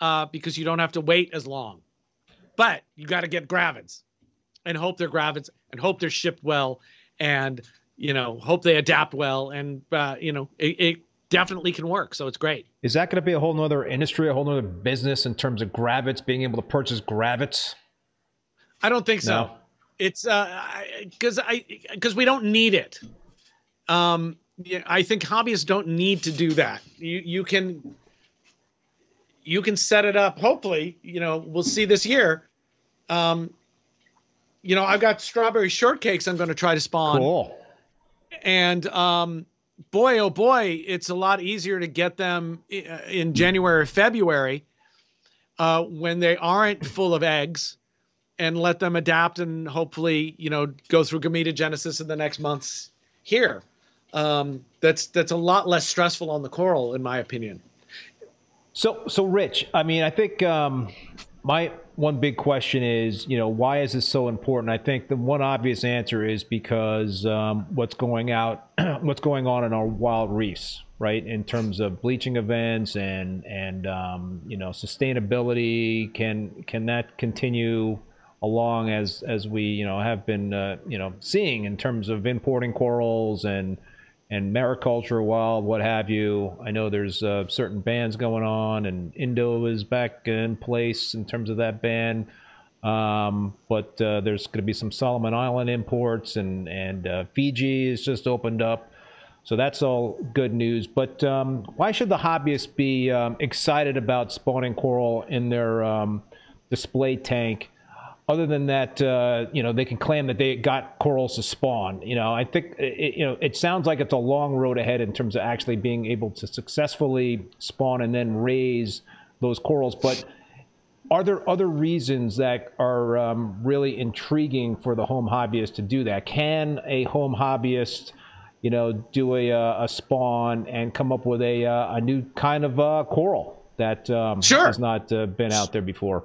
uh, because you don't have to wait as long. But you got to get gravids and hope they're gravids and hope they're shipped well and you know hope they adapt well and uh, you know it, it definitely can work so it's great. Is that going to be a whole nother industry, a whole nother business in terms of gravids, being able to purchase gravids? i don't think so. No. it's uh because i because we don't need it. Um yeah, i think hobbyists don't need to do that. You you can you can set it up. Hopefully you know we'll see this year. Um you know i've got strawberry shortcakes i'm going to try to spawn. Cool. and um, boy, oh boy, it's a lot easier to get them uh, in January or February uh, when they aren't full of eggs, and let them adapt and hopefully, you know, go through gametogenesis in the next months here. Um, that's that's a lot less stressful on the coral, in my opinion. So, so Rich, I mean, I think um, my one big question is, you know, why is this so important? I think the one obvious answer is because um, what's going out, what's going on in our wild reefs, right? In terms of bleaching events and and um, you know sustainability, can can that continue along as as we you know have been uh, you know seeing in terms of importing corals and and mariculture, wild, what have you. I know there's uh, certain bans going on, and Indo is back in place in terms of that ban. Um, but uh, there's going to be some Solomon Island imports, and and uh, Fiji is just opened up, so that's all good news. But um, why should the hobbyists be um, excited about spawning coral in their um, display tank? Other than that, uh, you know, they can claim that they got corals to spawn. You know, I think it, you know it sounds like it's a long road ahead in terms of actually being able to successfully spawn and then raise those corals. But are there other reasons that are um, really intriguing for the home hobbyist to do that? Can a home hobbyist, you know, do a, uh, a spawn and come up with a, uh, a new kind of uh, coral that um, Sure. has not uh, been out there before?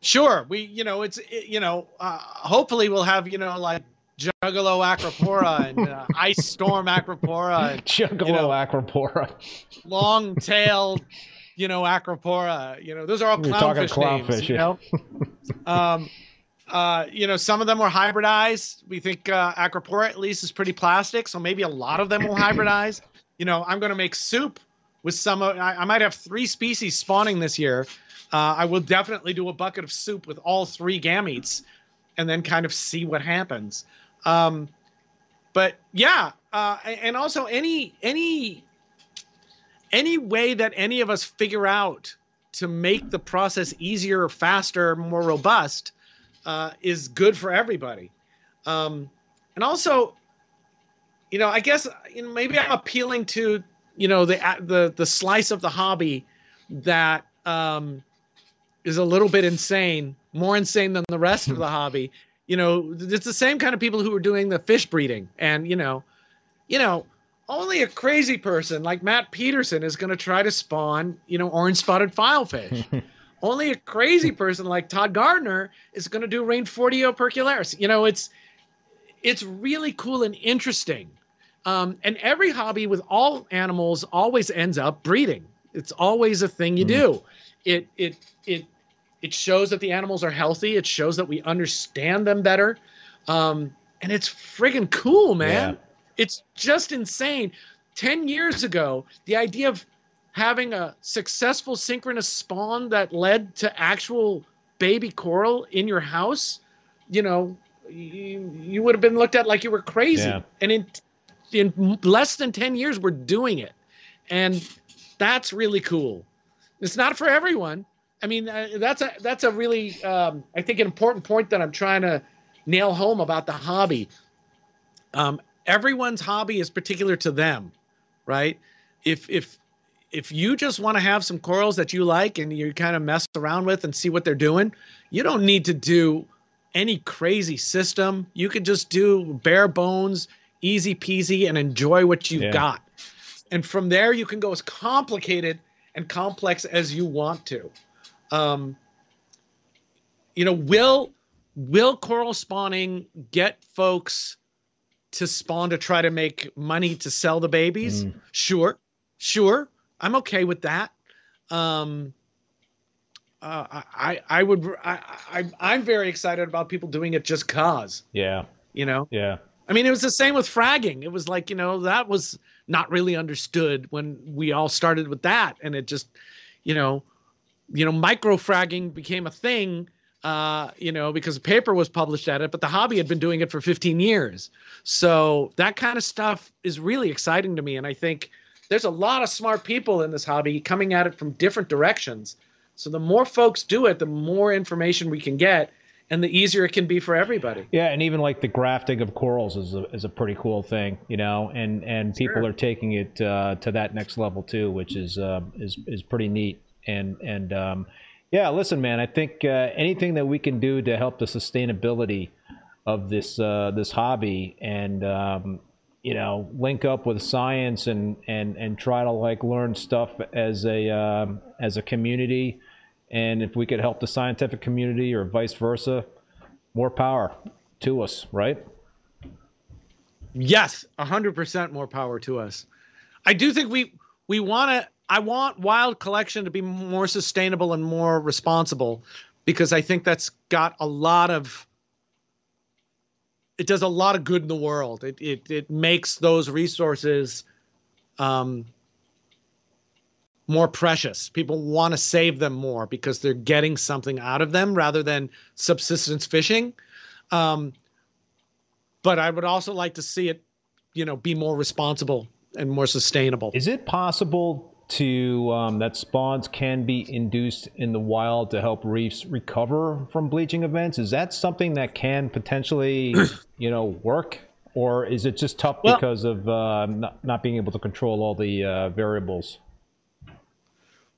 Sure, we you know it's it, you know uh, hopefully we'll have you know like Juggalo acropora and uh, Ice Storm acropora and Juggalo You know, acropora. long tailed, you know, acropora. You know, those are all You're talking clownfish, names. clownfish, You yeah. know, um, uh, you know, some of them were hybridized. We think uh, acropora at least is pretty plastic, so maybe a lot of them will hybridize. You know, I'm going to make soup with some. Of, I, I might have three species spawning this year. Uh, I will definitely do a bucket of soup with all three gametes, and then kind of see what happens. Um, but yeah, uh, and also any any any way that any of us figure out to make the process easier, faster, more robust uh, is good for everybody. Um, and also, you know, I guess you know, maybe I'm appealing to you know the the the slice of the hobby that um, is a little bit insane, more insane than the rest of the hobby. You know, it's the same kind of people who are doing the fish breeding, and you know, you know, only a crazy person like Matt Pedersen is going to try to spawn, you know, orange spotted filefish. only a crazy person like Todd Gardner is going to do Rainfordia opercularis. You know, it's it's really cool and interesting. Um, and every hobby with all animals always ends up breeding. It's always a thing you do. It it it it shows that the animals are healthy. It shows that we understand them better. Um, and it's friggin' cool, man. Yeah. It's just insane. 10 years ago, the idea of having a successful synchronous spawn that led to actual baby coral in your house, you know, you, you would have been looked at like you were crazy. Yeah. And in in less than 10 years we're doing it. And that's really cool. It's not for everyone. I mean, uh, that's a that's a really um, I think an important point that I'm trying to nail home about the hobby. Um, everyone's hobby is particular to them, right? If if if you just want to have some corals that you like and you kind of mess around with and see what they're doing, you don't need to do any crazy system. You could just do bare bones, easy peasy, and enjoy what you've Yeah. got. And from there, you can go as complicated and complex as you want to. Um, you know, will will coral spawning get folks to spawn to try to make money to sell the babies? Sure, sure. I'm okay with that. Um, uh, I I would I, I I'm very excited about people doing it just cause. Yeah. You know. Yeah. I mean, it was the same with fragging. It was like you know that was not really understood when we all started with that, and it just, you know, you know, micro fragging became a thing. Uh, you know, because a paper was published at it, but the hobby had been doing it for 15 years. So that kind of stuff is really exciting to me, and I think there's a lot of smart people in this hobby coming at it from different directions. So the more folks do it, the more information we can get, and the easier it can be for everybody. Yeah, and even like the grafting of corals is a, is a pretty cool thing, you know, and and people Sure. are taking it uh, to that next level too, which is uh, is is pretty neat. And and um, yeah, listen, man, I think uh, anything that we can do to help the sustainability of this uh, this hobby and um, you know link up with science and and and try to like learn stuff as a um, as a community and if we could help the scientific community or vice versa more power to us right Yes, hundred percent more power to us. I do think we we want to. I want wild collection to be more sustainable and more responsible, because I think that's got a lot of. It does a lot of good in the world. It it it makes those resources, um, more precious. People want to save them more because they're getting something out of them rather than subsistence fishing. Um, but I would also like to see it, you know, be more responsible and more sustainable. is it possible to um, that spawns can be induced in the wild to help reefs recover from bleaching events? Is that something that can potentially you know work? Or is it just tough Well- because of uh, not, not being able to control all the uh, variables?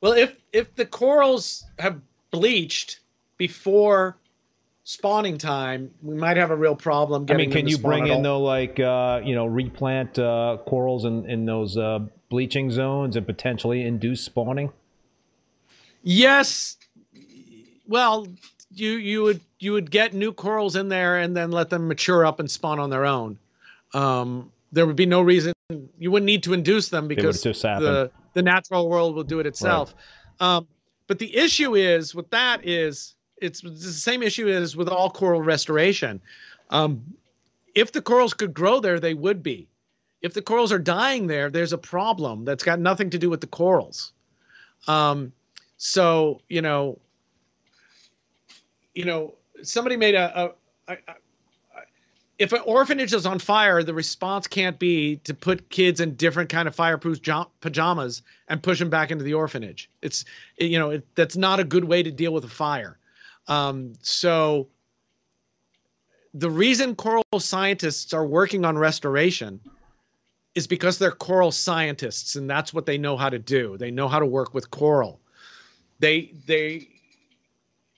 Well, if if the corals have bleached before spawning time, we might have a real problem I mean, can you bring in though, like uh, you know, replant uh, corals in in those uh, bleaching zones and potentially induce spawning? Yes. Well, you you would you would get new corals in there and then let them mature up and spawn on their own. Um, there would be no reason you wouldn't need to induce them because the the natural world will do it itself. Um, but the issue is with that is it's the same issue as with all coral restoration. Um, if the corals could grow there, they would be. If the corals are dying there, there's a problem that's got nothing to do with the corals. Um, so you know, you know, somebody made a, a, a, a if an orphanage is on fire, the response can't be to put kids in different kind of fireproof pajamas and push them back into the orphanage. It's you know it, that's not a good way to deal with a fire. Um, so the reason coral scientists are working on restoration is because they're coral scientists and that's what they know how to do. They know how to work with coral. They they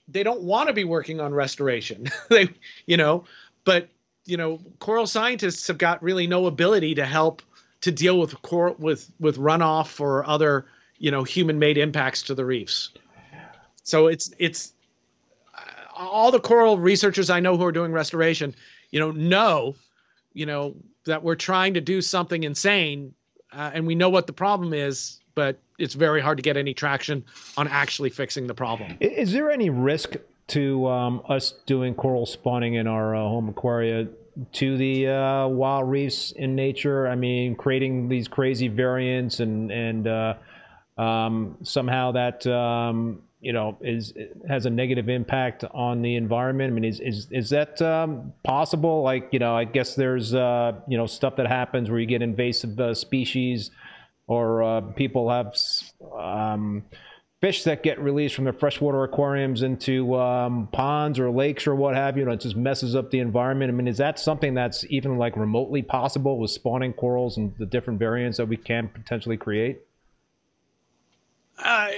they don't want to be working on restoration. they you know, but you know, coral scientists have got really no ability to help to deal with coral with with runoff or other you know human-made impacts to the reefs. So it's it's all the coral researchers I know who are doing restoration, you know, know, you know, that we're trying to do something insane, uh, and we know what the problem is, but it's very hard to get any traction on actually fixing the problem. Is there any risk to um, us doing coral spawning in our uh, home aquaria to the uh, wild reefs in nature? I mean, creating these crazy variants and and uh, um, somehow that um, you know is has a negative impact on the environment. I mean, is is is that um, possible? Like, you know, I guess there's uh, you know stuff that happens where you get invasive uh, species, or uh, people have. Um, fish that get released from their freshwater aquariums into um, ponds or lakes or what have you, it just messes up the environment. I mean, is that something that's even like remotely possible with spawning corals and the different variants that we can potentially create? uh,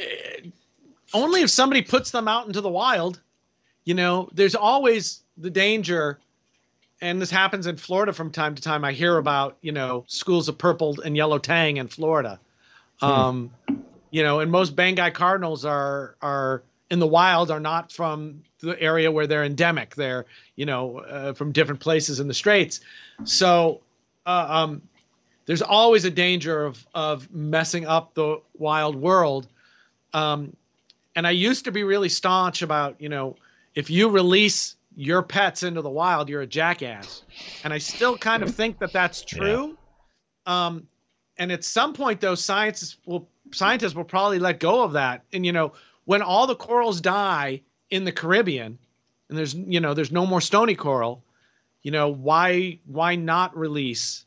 only if somebody puts them out into the wild. You know, there's always the danger, and this happens in Florida from time to time. I hear about you know schools of purple and yellow tang in Florida. Um, you know, and most Banggai cardinals are are in the wild are not from the area where they're endemic. They're you know uh, from different places in the straits. So uh, um, there's always a danger of of messing up the wild world. Um, and I used to be really staunch about, you know, if you release your pets into the wild, you're a jackass. And I still kind of think that that's true. Yeah. Um, and at some point, though, scientists will scientists will probably let go of that. And you know, when all the corals die in the Caribbean, and there's you know there's no more stony coral, you know why why not release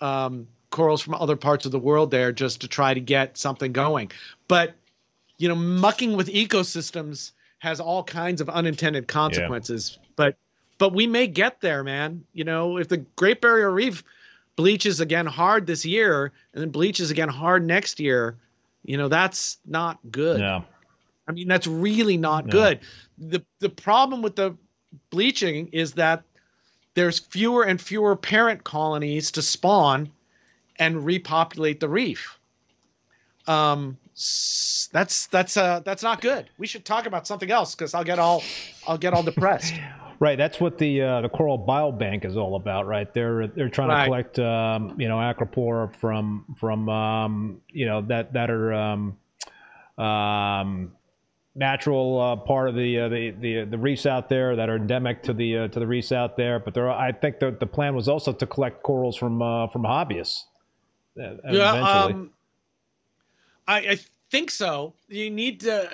um, corals from other parts of the world there just to try to get something going? But you know, mucking with ecosystems has all kinds of unintended consequences. Yeah. But but we may get there, man. You know, if the Great Barrier Reef bleaches again hard this year and then bleaches again hard next year, you know, that's not good. Yeah. I mean, that's really not no. good. The the problem with the bleaching is that there's fewer and fewer parent colonies to spawn and repopulate the reef. Um, that's that's uh that's not good. We should talk about something else because I'll get all I'll get all depressed. Right, that's what the uh, the Coral Biobank is all about, right? They're they're trying right. to collect, um, you know, acropora from from um, you know that that are um, um, natural uh, part of the, uh, the the the reefs out there that are endemic to the uh, to the reefs out there. But there, are, I think the the plan was also to collect corals from uh, from hobbyists. Uh, yeah, um, I, I think so. You need to.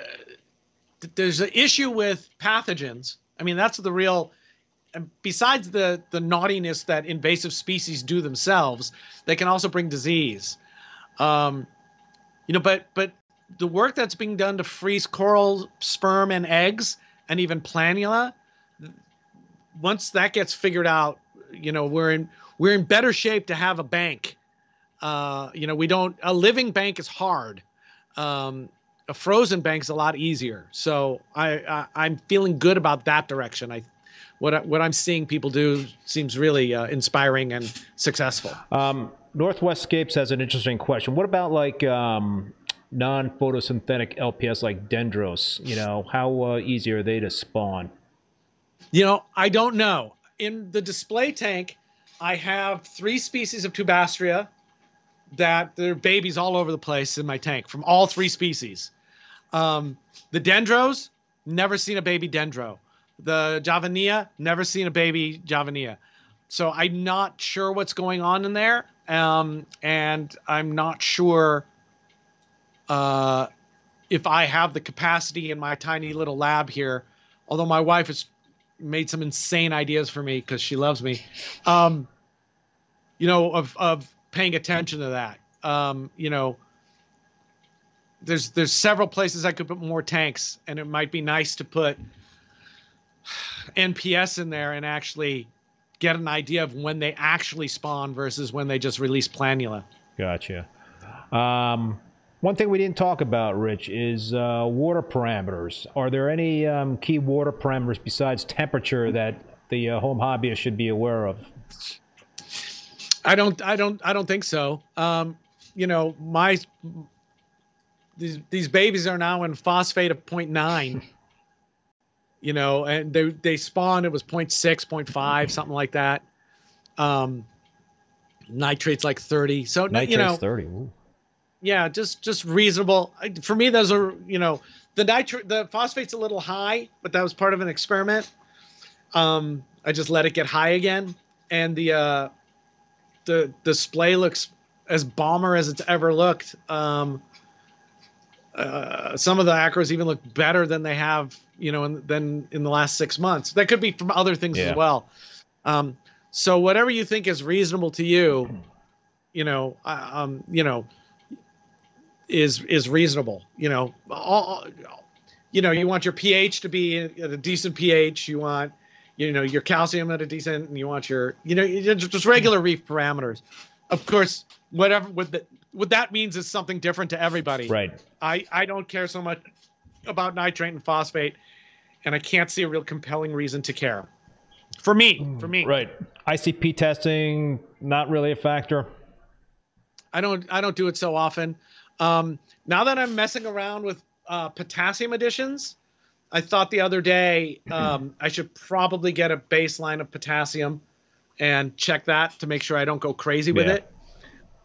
There's an issue with pathogens I mean, that's the real. Besides the the naughtiness that invasive species do themselves, they can also bring disease. Um, you know, but but the work that's being done to freeze coral sperm and eggs and even planula, once that gets figured out, you know, we're in we're in better shape to have a bank. Uh, you know, we don't a living bank is hard. Um, a frozen bank's a lot easier. So I, I am feeling good about that direction. I what I, what I'm seeing people do seems really uh, inspiring and successful. Um, Northwestscapes has an interesting question. What about like um, non-photosynthetic LPS like dendros? You know, how uh, easy are they to spawn? You know, I don't know. In the display tank, I have three species of Tubastrea that there are babies all over the place in my tank from all three species. Um, the dendros, never seen a baby dendro. The javanea, never seen a baby javanea. So I'm not sure what's going on in there, um, and I'm not sure uh, if I have the capacity in my tiny little lab here. Although my wife has made some insane ideas for me because she loves me, um, you know, of of paying attention to that. Um, you know, there's there's several places I could put more tanks, and it might be nice to put NPS in there and actually get an idea of when they actually spawn versus when they just release planula. Gotcha. Um, one thing we didn't talk about, Rich, is uh, water parameters. Are there any um, key water parameters besides temperature that the uh, home hobbyist should be aware of? I don't. I don't. I don't think so. Um, you know, my these these babies are now in phosphate of 0.9 you know and they they spawned it was 0. 0.6 0.5 something like that um nitrates like 30 so nitrates you know 30 Ooh. yeah just just reasonable for me those are you know the nitrate the phosphate's a little high but that was part of an experiment um i just let it get high again and the uh the display looks as bomber as it's ever looked um uh, some of the acros even look better than they have, you know, in, than in the last six months. That could be from other things yeah. as well. Um, so whatever you think is reasonable to you, you know, uh, um, you know, is is reasonable. You know, all, you know, you want your pH to be at a decent pH. You want, you know, your calcium at a decent, and you want your, you know, just regular reef parameters. Of course, whatever with the what that means is something different to everybody. Right. I I don't care so much about nitrate and phosphate, and I can't see a real compelling reason to care. For me, for me. Right. ICP testing not really a factor. I don't I don't do it so often. Um, now that I'm messing around with uh, potassium additions, I thought the other day um, I should probably get a baseline of potassium and check that to make sure I don't go crazy with yeah. it.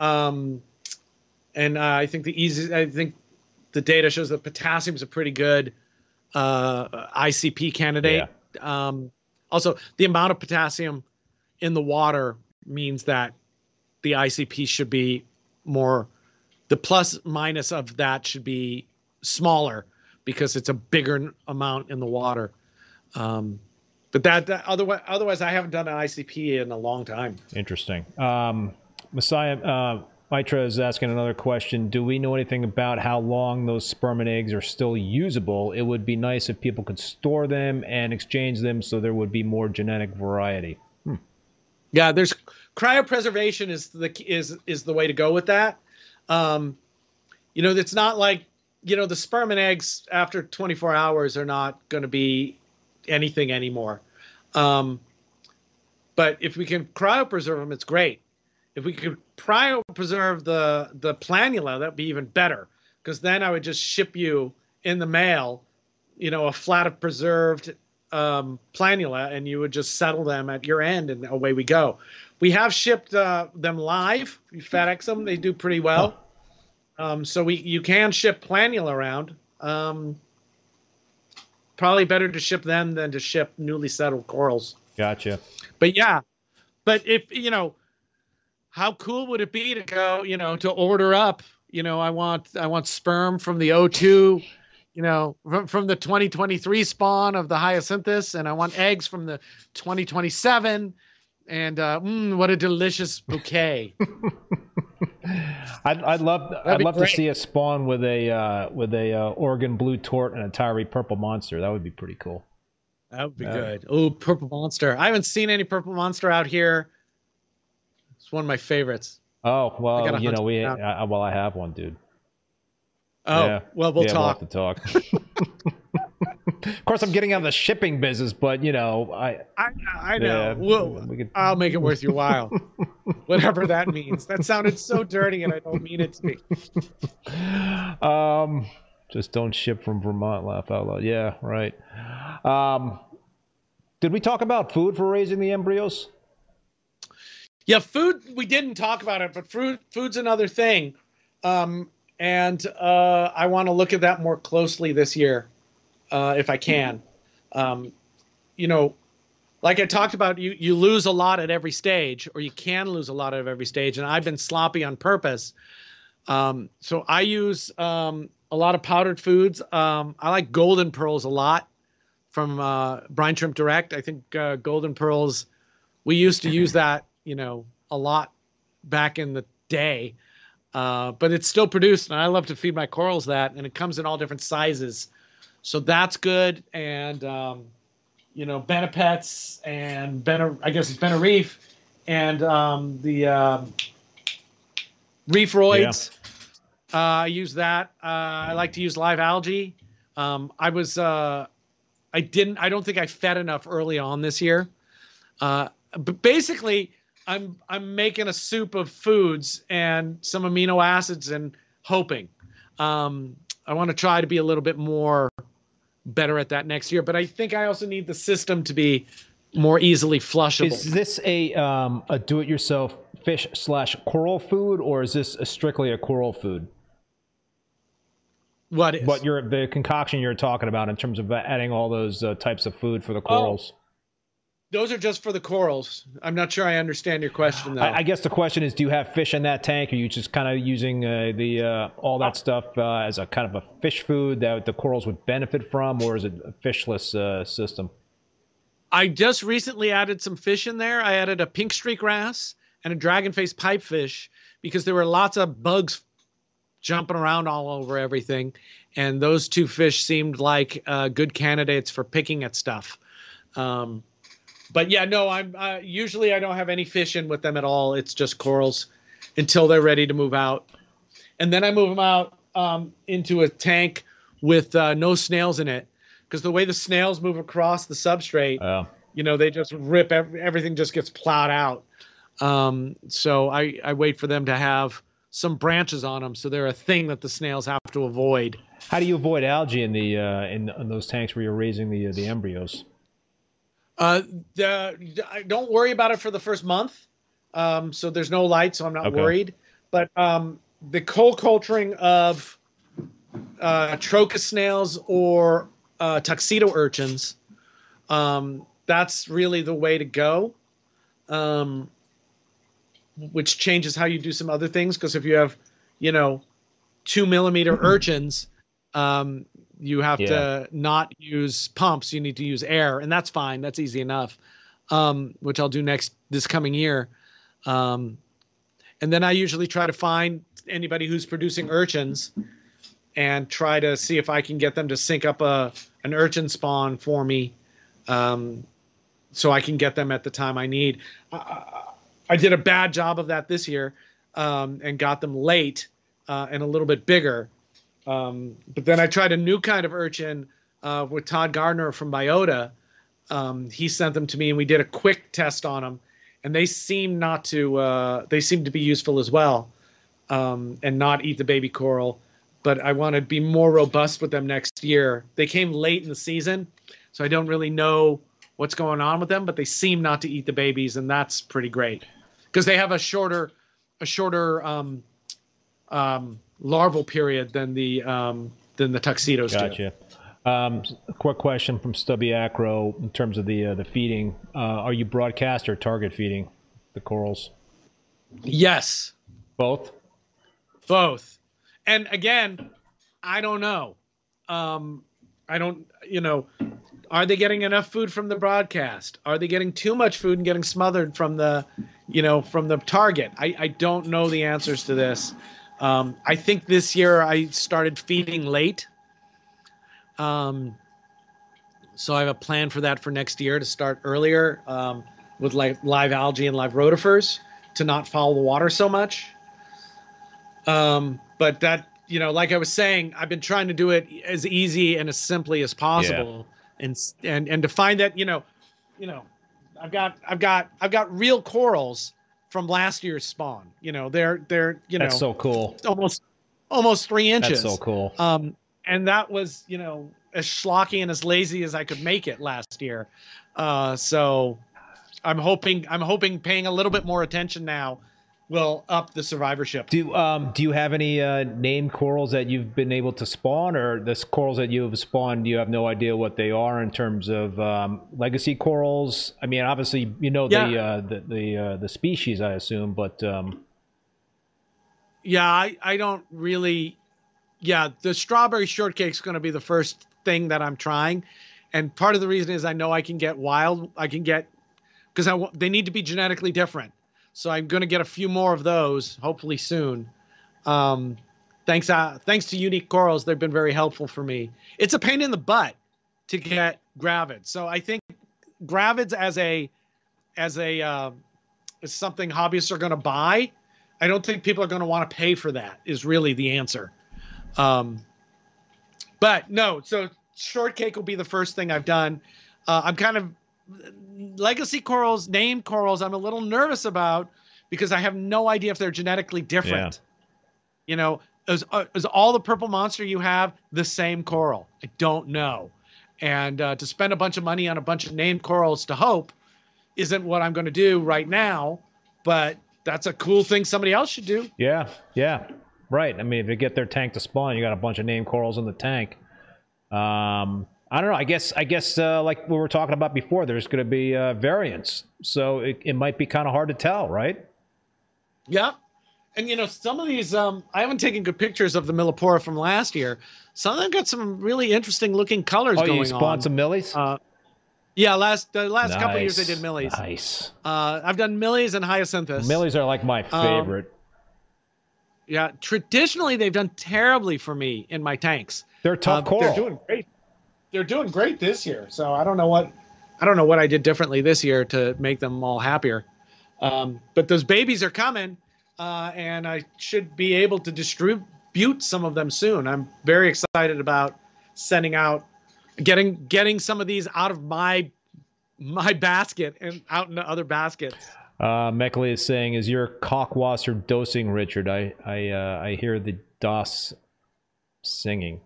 Um, and uh, I think the easy, I think the data shows that potassium is a pretty good uh, ICP candidate. Um, also, the amount of potassium in the water means that the ICP should be more, the plus minus of that should be smaller because it's a bigger amount in the water. Um, but that, that otherwise, otherwise, I haven't done an ICP in a long time. Interesting. Um, Messiah uh, Mitra is asking another question. Do we know anything about how long those sperm and eggs are still usable? It would be nice if people could store them and exchange them so there would be more genetic variety. Hmm. Yeah, there's cryopreservation is the is is the way to go with that. Um, you know, it's not like you know the sperm and eggs after 24 hours are not going to be anything anymore. Um, but if we can cryopreserve them, it's great. If we could cryopreserve the the planula, that'd be even better. Because then I would just ship you in the mail, you know, a flat of preserved um, planula, and you would just settle them at your end, and away we go. We have shipped uh, them live. We FedEx them; they do pretty well. Um, so we you can ship planula around. Um, probably better to ship them than to ship newly settled corals. Gotcha. But yeah, but if you know, how cool would it be to go, you know, to order up, you know, I want I want sperm from the O2, you know, from, from the 2023 spawn of the hyacinthus, and I want eggs from the 2027. And uh, mm, what a delicious bouquet! I'd, I'd love I'd love great. to see a spawn with a uh, with a uh, Oregon blue tort and a Tyree purple monster. That would be pretty cool. That would be good. Oh, purple monster! I haven't seen any purple monster out here. It's one of my favorites. Oh well, you know we uh, well I have one, dude. Oh yeah. well, we'll yeah, talk. We'll talk. of course, I'm getting out of the shipping business, but you know, I I, I know. Yeah, we'll, we could... I'll make it worth your while, whatever that means. That sounded so dirty, and I don't mean it to be. Um, just don't ship from Vermont. Laugh out loud. Yeah, right. Um, did we talk about food for raising the embryos? Yeah, food. We didn't talk about it, but food Food's another thing. Um, and uh, I want to look at that more closely this year, uh, if I can. Um, you know, like I talked about, you you lose a lot at every stage, or you can lose a lot at every stage, and I've been sloppy on purpose. Um, so I use um, a lot of powdered foods. Um, I like golden pearls a lot from uh, Brine Shrimp Direct. I think uh, golden pearls. We used to use that, you know, a lot back in the day. Uh, but it's still produced, and I love to feed my corals that, and it comes in all different sizes, so that's good. And um, you know, Benepets and Bena, I guess it's Benereef, and um, the um, Reefroids. Yeah. Uh, I use that. Uh, I like to use live algae. Um, I was, uh, I didn't, I don't think I fed enough early on this year. Uh, but basically, I'm I'm making a soup of foods and some amino acids and hoping. Um, I want to try to be a little bit more better at that next year, but I think I also need the system to be more easily flushable. Is this a um, a do-it-yourself fish slash coral food, or is this a strictly a coral food? What is? What you're the concoction you're talking about in terms of adding all those uh, types of food for the corals? Those are just for the corals. I'm not sure I understand your question though. I, I guess the question is, do you have fish in that tank? Or are you just kind of using uh, the uh, all that stuff uh, as a kind of a fish food that the corals would benefit from, or is it a fishless uh, system? I just recently added some fish in there. I added a pink streak wrasse and a dragon face pipefish because there were lots of bugs jumping around all over everything, and those two fish seemed like uh, good candidates for picking at stuff. Um, but yeah, no, I'm uh, usually I don't have any fish in with them at all. It's just corals until they're ready to move out, and then I move them out um, into a tank with uh, no snails in it because the way the snails move across the substrate, oh. you know, they just rip every, everything just gets plowed out. Um, so I I wait for them to have some branches on them, so they're a thing that the snails have to avoid. How do you avoid algae in the uh, in, in those tanks where you're raising the uh, the embryos? Uh, the, don't worry about it for the first month. Um, so there's no light, so I'm not okay. worried. But um, the cold culturing of uh, Trochus snails or uh, tuxedo urchins, um, that's really the way to go. Um, which changes how you do some other things because if you have, you know, two millimeter urchins, um, you have Yeah. to not use pumps. You need to use air, and that's fine. That's easy enough. Um, which I'll do next this coming year. Um, and then I usually try to find anybody who's producing urchins and try to see if I can get them to sync up a an urchin spawn for me, um, so I can get them at the time I need. I, I did a bad job of that this year um, and got them late uh, and a little bit bigger. Um, but then I tried a new kind of urchin uh, with Todd Gardner from Biota. Um, he sent them to me and we did a quick test on them, and they seem not to uh, they seem to be useful as well, um, and not eat the baby coral. But I want to be more robust with them next year. They came late in the season, so I don't really know what's going on with them. But they seem not to eat the babies, and that's pretty great because they have a shorter a shorter um, um, larval period than the um, than the tuxedos do. Gotcha. Um, quick question from Stubby Acro in terms of the uh, the feeding. Uh, are you broadcast or target feeding the corals? Yes, Both. both. And again, I don't know. Um, I don't, you know, are they getting enough food from the broadcast? Are they getting too much food and getting smothered from the, you know, from the target? I, I don't know the answers to this. Um, I think this year I started feeding late. Um, so I have a plan for that for next year to start earlier um, with like live algae and live rotifers to not foul the water so much. Um, but that, you know, like I was saying, I've been trying to do it as easy and as simply as possible, and and and to find that, you know, you know, I've got I've got I've got real corals from last year's spawn. You know, they're they're you know That's so cool. almost almost three inches. That's so cool. Um, and that was, you know, as schlocky and as lazy as I could make it last year. Uh, so I'm hoping, I'm hoping paying a little bit more attention now will up the survivorship. Do um do you have any uh, named corals that you've been able to spawn, or the corals that you have spawned? You have no idea what they are in terms of um, legacy corals. I mean, obviously you know the uh, the the, uh, the species, I assume, but um, Yeah, I, I don't really. Yeah, the strawberry shortcake's going to be the first thing that I'm trying, and part of the reason is I know I can get wild. I can get because I they need to be genetically different. So I'm going to get a few more of those hopefully soon. Um, thanks, uh, thanks to Unique Corals, they've been very helpful for me. It's a pain in the butt to get gravids, so I think gravids as a as a uh, as something hobbyists are going to buy. I don't think people are going to want to pay for that. Is really the answer. Um, but no, so shortcake will be the first thing I've done. Uh, I'm kind of legacy corals, named corals. I'm a little nervous about because I have no idea if they're genetically different. You know, is uh, is all the purple monster you have the same coral? I don't know. And uh, to spend a bunch of money on a bunch of named corals to hope isn't what I'm going to do right now. But that's a cool thing somebody else should do. yeah, yeah, right. I mean, if you get their tank to spawn, you got a bunch of named corals in the tank. Um, I don't know. I guess I guess uh, like we were talking about before, there's going to be uh, variants, so it, it might be kind of hard to tell, right? Yeah. And you know, some of these um I haven't taken good pictures of the Millepora from last year. Some of them got some really interesting looking colors Oh, going you spawned on. some millies. uh yeah, last the last couple of years I did millies. Nice. Uh I've done millies and hyacinthus. Millies are like my Um, favorite. Yeah, traditionally they've done terribly for me in my tanks. they're tough Um, coral. They're doing great. They're doing great this year. So I don't know what I don't know what I did differently this year to make them all happier. Um, but those babies are coming, uh, and I should be able to distribute some of them soon. I'm very excited about sending out, getting getting some of these out of my my basket and out into other baskets. Uh, Meckley is saying, "Is your kalkwasser dosing, Richard? I I uh, I hear the DOS singing."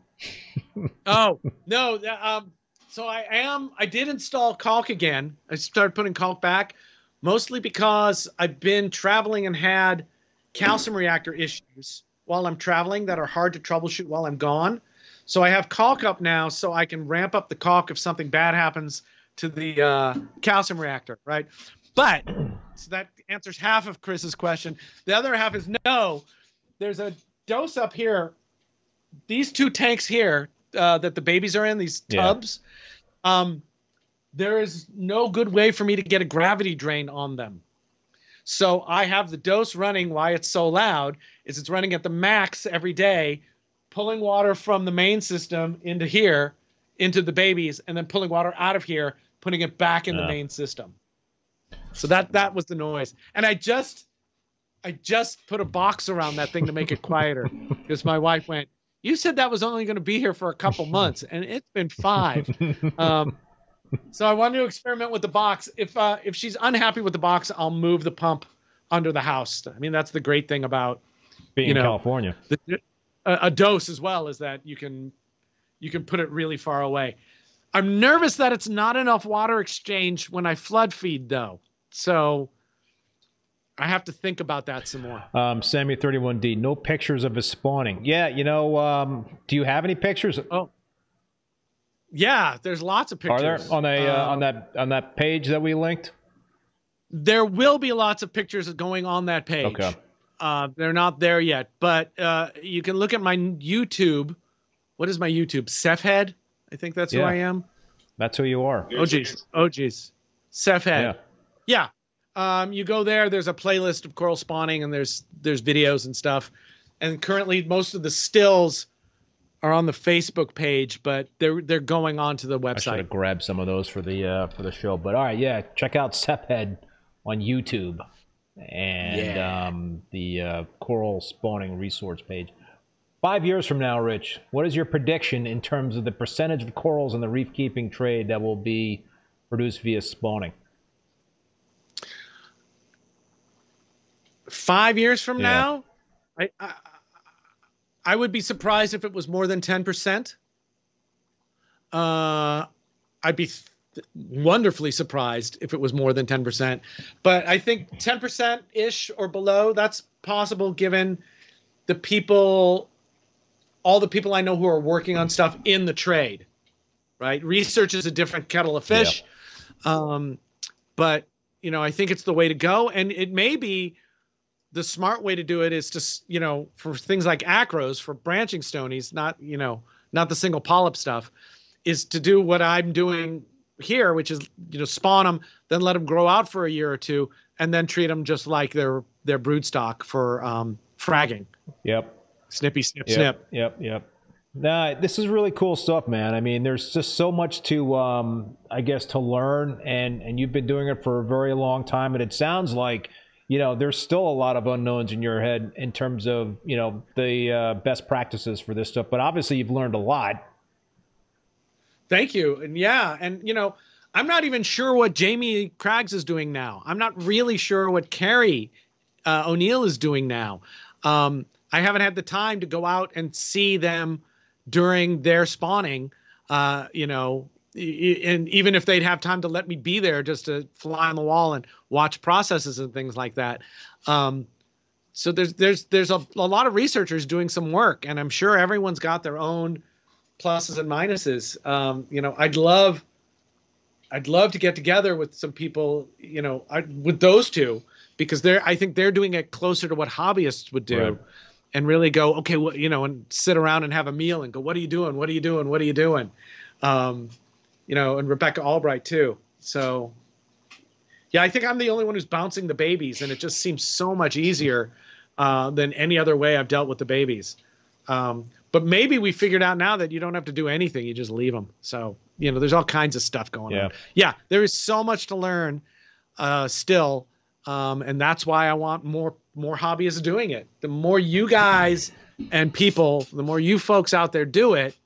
Oh no, um, so I am. I did install kalk again. I started putting kalk back, mostly because I've been traveling and had calcium reactor issues. while I'm traveling that are hard to troubleshoot while I'm gone. So I have kalk up now, so I can ramp up the kalk if something bad happens to the uh, calcium reactor, right? But so that answers half of Chris's question. The other half is no. There's a DOS up here. These two tanks here uh, that the babies are in, these tubs. Yeah. Um, there is no good way for me to get a gravity drain on them. So I have the DOS running. Why it's so loud is it's running at the max every day, pulling water from the main system into here, into the babies, and then pulling water out of here, putting it back in the main system. So that that was the noise. And I just I just put a box around that thing to make it quieter because my wife went, "You said that was only going to be here for a couple months, and it's been five. Um, so I wanted to experiment with the box. If uh, if she's unhappy with the box, I'll move the pump under the house. I mean, that's the great thing about being you know, in California. The, a, a DOS as well is that you can you can put it really far away. I'm nervous that it's not enough water exchange when I flood feed though. So I have to think about that some more. Um, Sammy 31D, no pictures of his spawning. Yeah, you know, um, do you have any pictures? Oh, yeah, there's lots of pictures. Are there on a uh, on um, that on that page that we linked? There will be lots of pictures going on that page. Okay. Uh, they're not there yet, but uh, you can look at my YouTube. What is my YouTube? Cephhead. I think that's yeah. who I am. That's who you are. Oh geez. Oh geez. Cephhead. Yeah. Yeah. Um, you go there. There's a playlist of coral spawning, and there's there's videos and stuff. And currently, most of the stills are on the Facebook page, but they're they're going on to the website. I should have grabbed some of those for the uh, for the show. But all right, yeah, check out Cephhead on YouTube and yeah. um, the uh, coral spawning resource page. Five years from now, Rich, what is your prediction in terms of the percentage of corals in the reef keeping trade that will be produced via spawning? Five years from yeah. now, I, I I would be surprised if it was more than 10%. Uh, I'd be th- wonderfully surprised if it was more than 10%. But I think 10% ish or below, that's possible given the people, all the people I know who are working on stuff in the trade, right? Research is a different kettle of fish. Yeah. Um, but, you know, I think it's the way to go. And it may be the smart way to do it is to you know for things like acros for branching stonies not you know not the single polyp stuff is to do what i'm doing here which is you know spawn them then let them grow out for a year or two and then treat them just like their their brood stock for um, fragging. Yep. Snippy snip yep, snip. yep yep. Nah, this is really cool stuff, man. I mean, there's just so much to, um, I guess, to learn, and and you've been doing it for a very long time, and it sounds like you know, there's still a lot of unknowns in your head in terms of, you know, the uh, best practices for this stuff. But obviously, you've learned a lot. Thank you. And yeah, and, you know, I'm not even sure what Jamie Craggs is doing now. I'm not really sure what Keri uh, O'Neil is doing now. Um, I haven't had the time to go out and see them during their spawning. Uh, you know, and even if they'd have time to let me be there just to fly on the wall and watch processes and things like that um, so there's there's there's a, a lot of researchers doing some work and i'm sure everyone's got their own pluses and minuses. Um, you know i'd love i'd love to get together with some people you know I, with those two because they're i think they're doing it closer to what hobbyists would do right. and really go okay well, you know and sit around and have a meal and go what are you doing? What are you doing? What are you doing? Um, you know, and Rebecca Albright too. So, yeah, I think I'm the only one who's bouncing the babies, and it just seems so much easier uh, than any other way I've dealt with the babies. Um, but maybe we figured out now that you don't have to do anything; you just leave them. So, you know, there's all kinds of stuff going yeah. on. Yeah, there is so much to learn uh, still, um, and that's why I want more more hobbyists doing it. The more you guys and people, the more you folks out there do it,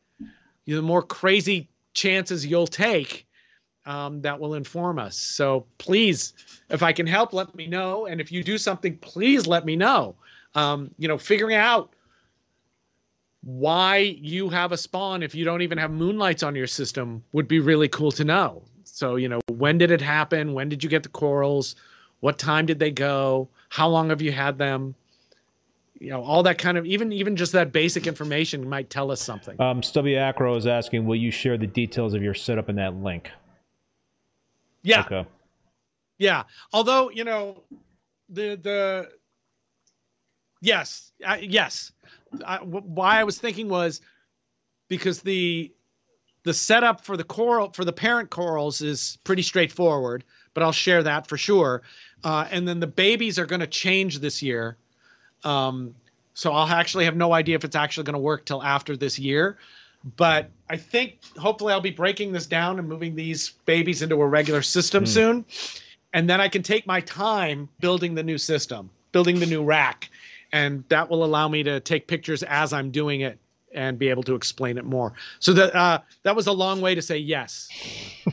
the more crazy chances you'll take um, that will inform us. So please, if I can help, let me know. And if you do something, please let me know. Um, you know, figuring out why you have a spawn if you don't even have moonlights on your system would be really cool to know. So, you know, when did it happen? When did you get the corals? What time did they go? How long have you had them? You know, all that kind of even even just that basic information might tell us something. Um, Stubby Acro is asking, will you share the details of your setup in that link? Yeah. Okay. Yeah. Although, you know, the the yes, I, yes. I, why I was thinking was because the the setup for the coral for the parent corals is pretty straightforward, but I'll share that for sure. Uh, and then the babies are going to change this year. Um, so I'll actually have no idea if it's actually going to work till after this year. But I think hopefully I'll be breaking this down and moving these babies into a regular system mm. soon. And then I can take my time building the new system, building the new rack. And that will allow me to take pictures as I'm doing it and be able to explain it more. So that uh, that was a long way to say yes.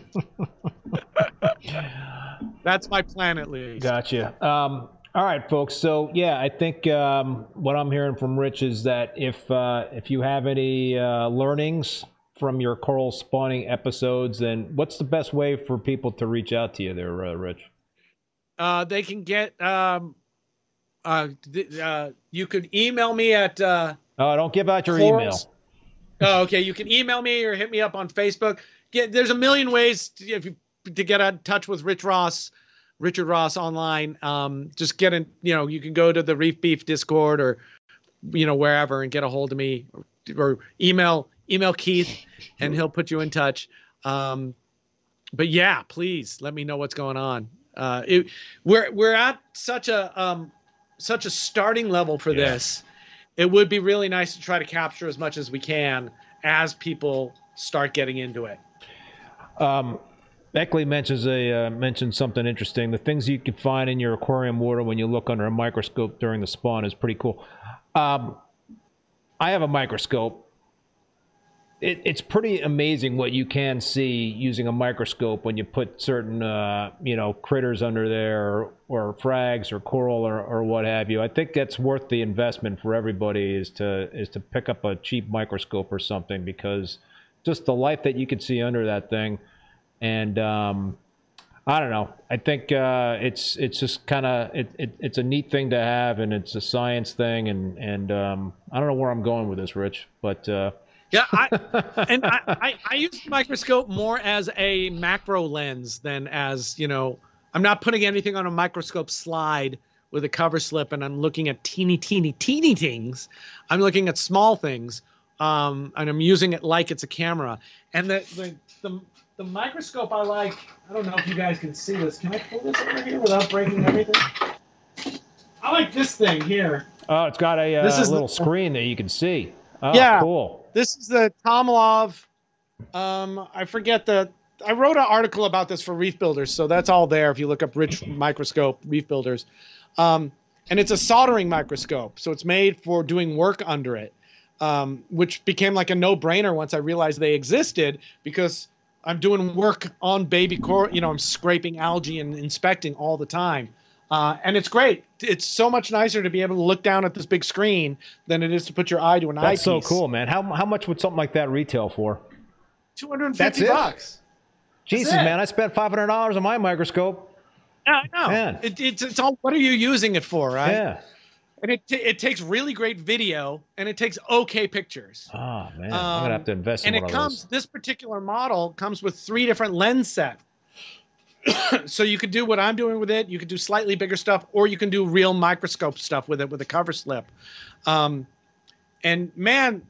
That's my plan, at least. Gotcha. Um, all right, folks. So yeah, I think um, what I'm hearing from Rich is that if uh, if you have any uh, learnings from your coral spawning episodes, then what's the best way for people to reach out to you there, uh, Rich? Uh, they can get. Um, uh, th- uh, you could email me at. Uh, oh, don't give out your email. Oh, okay. You can email me or hit me up on Facebook. Get, there's a million ways to, if you to get in touch with Rich Ross, Richard Ross online. Um, just get in, you know, you can go to the Reef Beef Discord or, you know, wherever and get a hold of me or, or email email Keith and he'll put you in touch. Um, but yeah, please let me know what's going on. Uh, it, we're we're at such a um, such a starting level for yeah. this. It would be really nice to try to capture as much as we can as people start getting into it. Um, Beckley mentions a uh, mentions something interesting. The things you can find in your aquarium water when you look under a microscope during the spawn is pretty cool. Um, I have a microscope. It, it's pretty amazing what you can see using a microscope when you put certain uh, you know critters under there or, or frags or coral or, or what have you. I think that's worth the investment for everybody is to is to pick up a cheap microscope or something because just the life that you can see under that thing and um, I don't know. I think uh, it's it's just kind of it, it, it's a neat thing to have, and it's a science thing, and and um, I don't know where I'm going with this, Rich, but. Uh, yeah, I, and I, I, I use the microscope more as a macro lens than as you know. I'm not putting anything on a microscope slide with a cover slip, and I'm looking at teeny, teeny, teeny things. I'm looking at small things, um, and I'm using it like it's a camera. And the, the the the microscope I like, I don't know if you guys can see this. Can I pull this over here without breaking everything? I like this thing here. Oh, it's got a uh, this is little the, screen that you can see. Oh, yeah, cool. This is the Tomlov. Um, I forget the. I wrote an article about this for Reef Builders, so that's all there. If you look up Rich Microscope Reef Builders, um, and it's a soldering microscope, so it's made for doing work under it, um, which became like a no-brainer once I realized they existed because I'm doing work on baby coral. You know, I'm scraping algae and inspecting all the time. Uh, and it's great. It's so much nicer to be able to look down at this big screen than it is to put your eye to an That's eyepiece. So cool, man. How, how much would something like that retail for? 250 bucks. Jesus, man. I spent $500 on my microscope. Yeah, I know. Man. It, it's, it's all, what are you using it for, right? Yeah and it t- it takes really great video and it takes okay pictures. Oh man, um, I'm gonna have to um, invest. and it comes this particular model comes with three different lens set. so you could do what I'm doing with it. You could do slightly bigger stuff, or you can do real microscope stuff with it with a cover slip. Um, and man,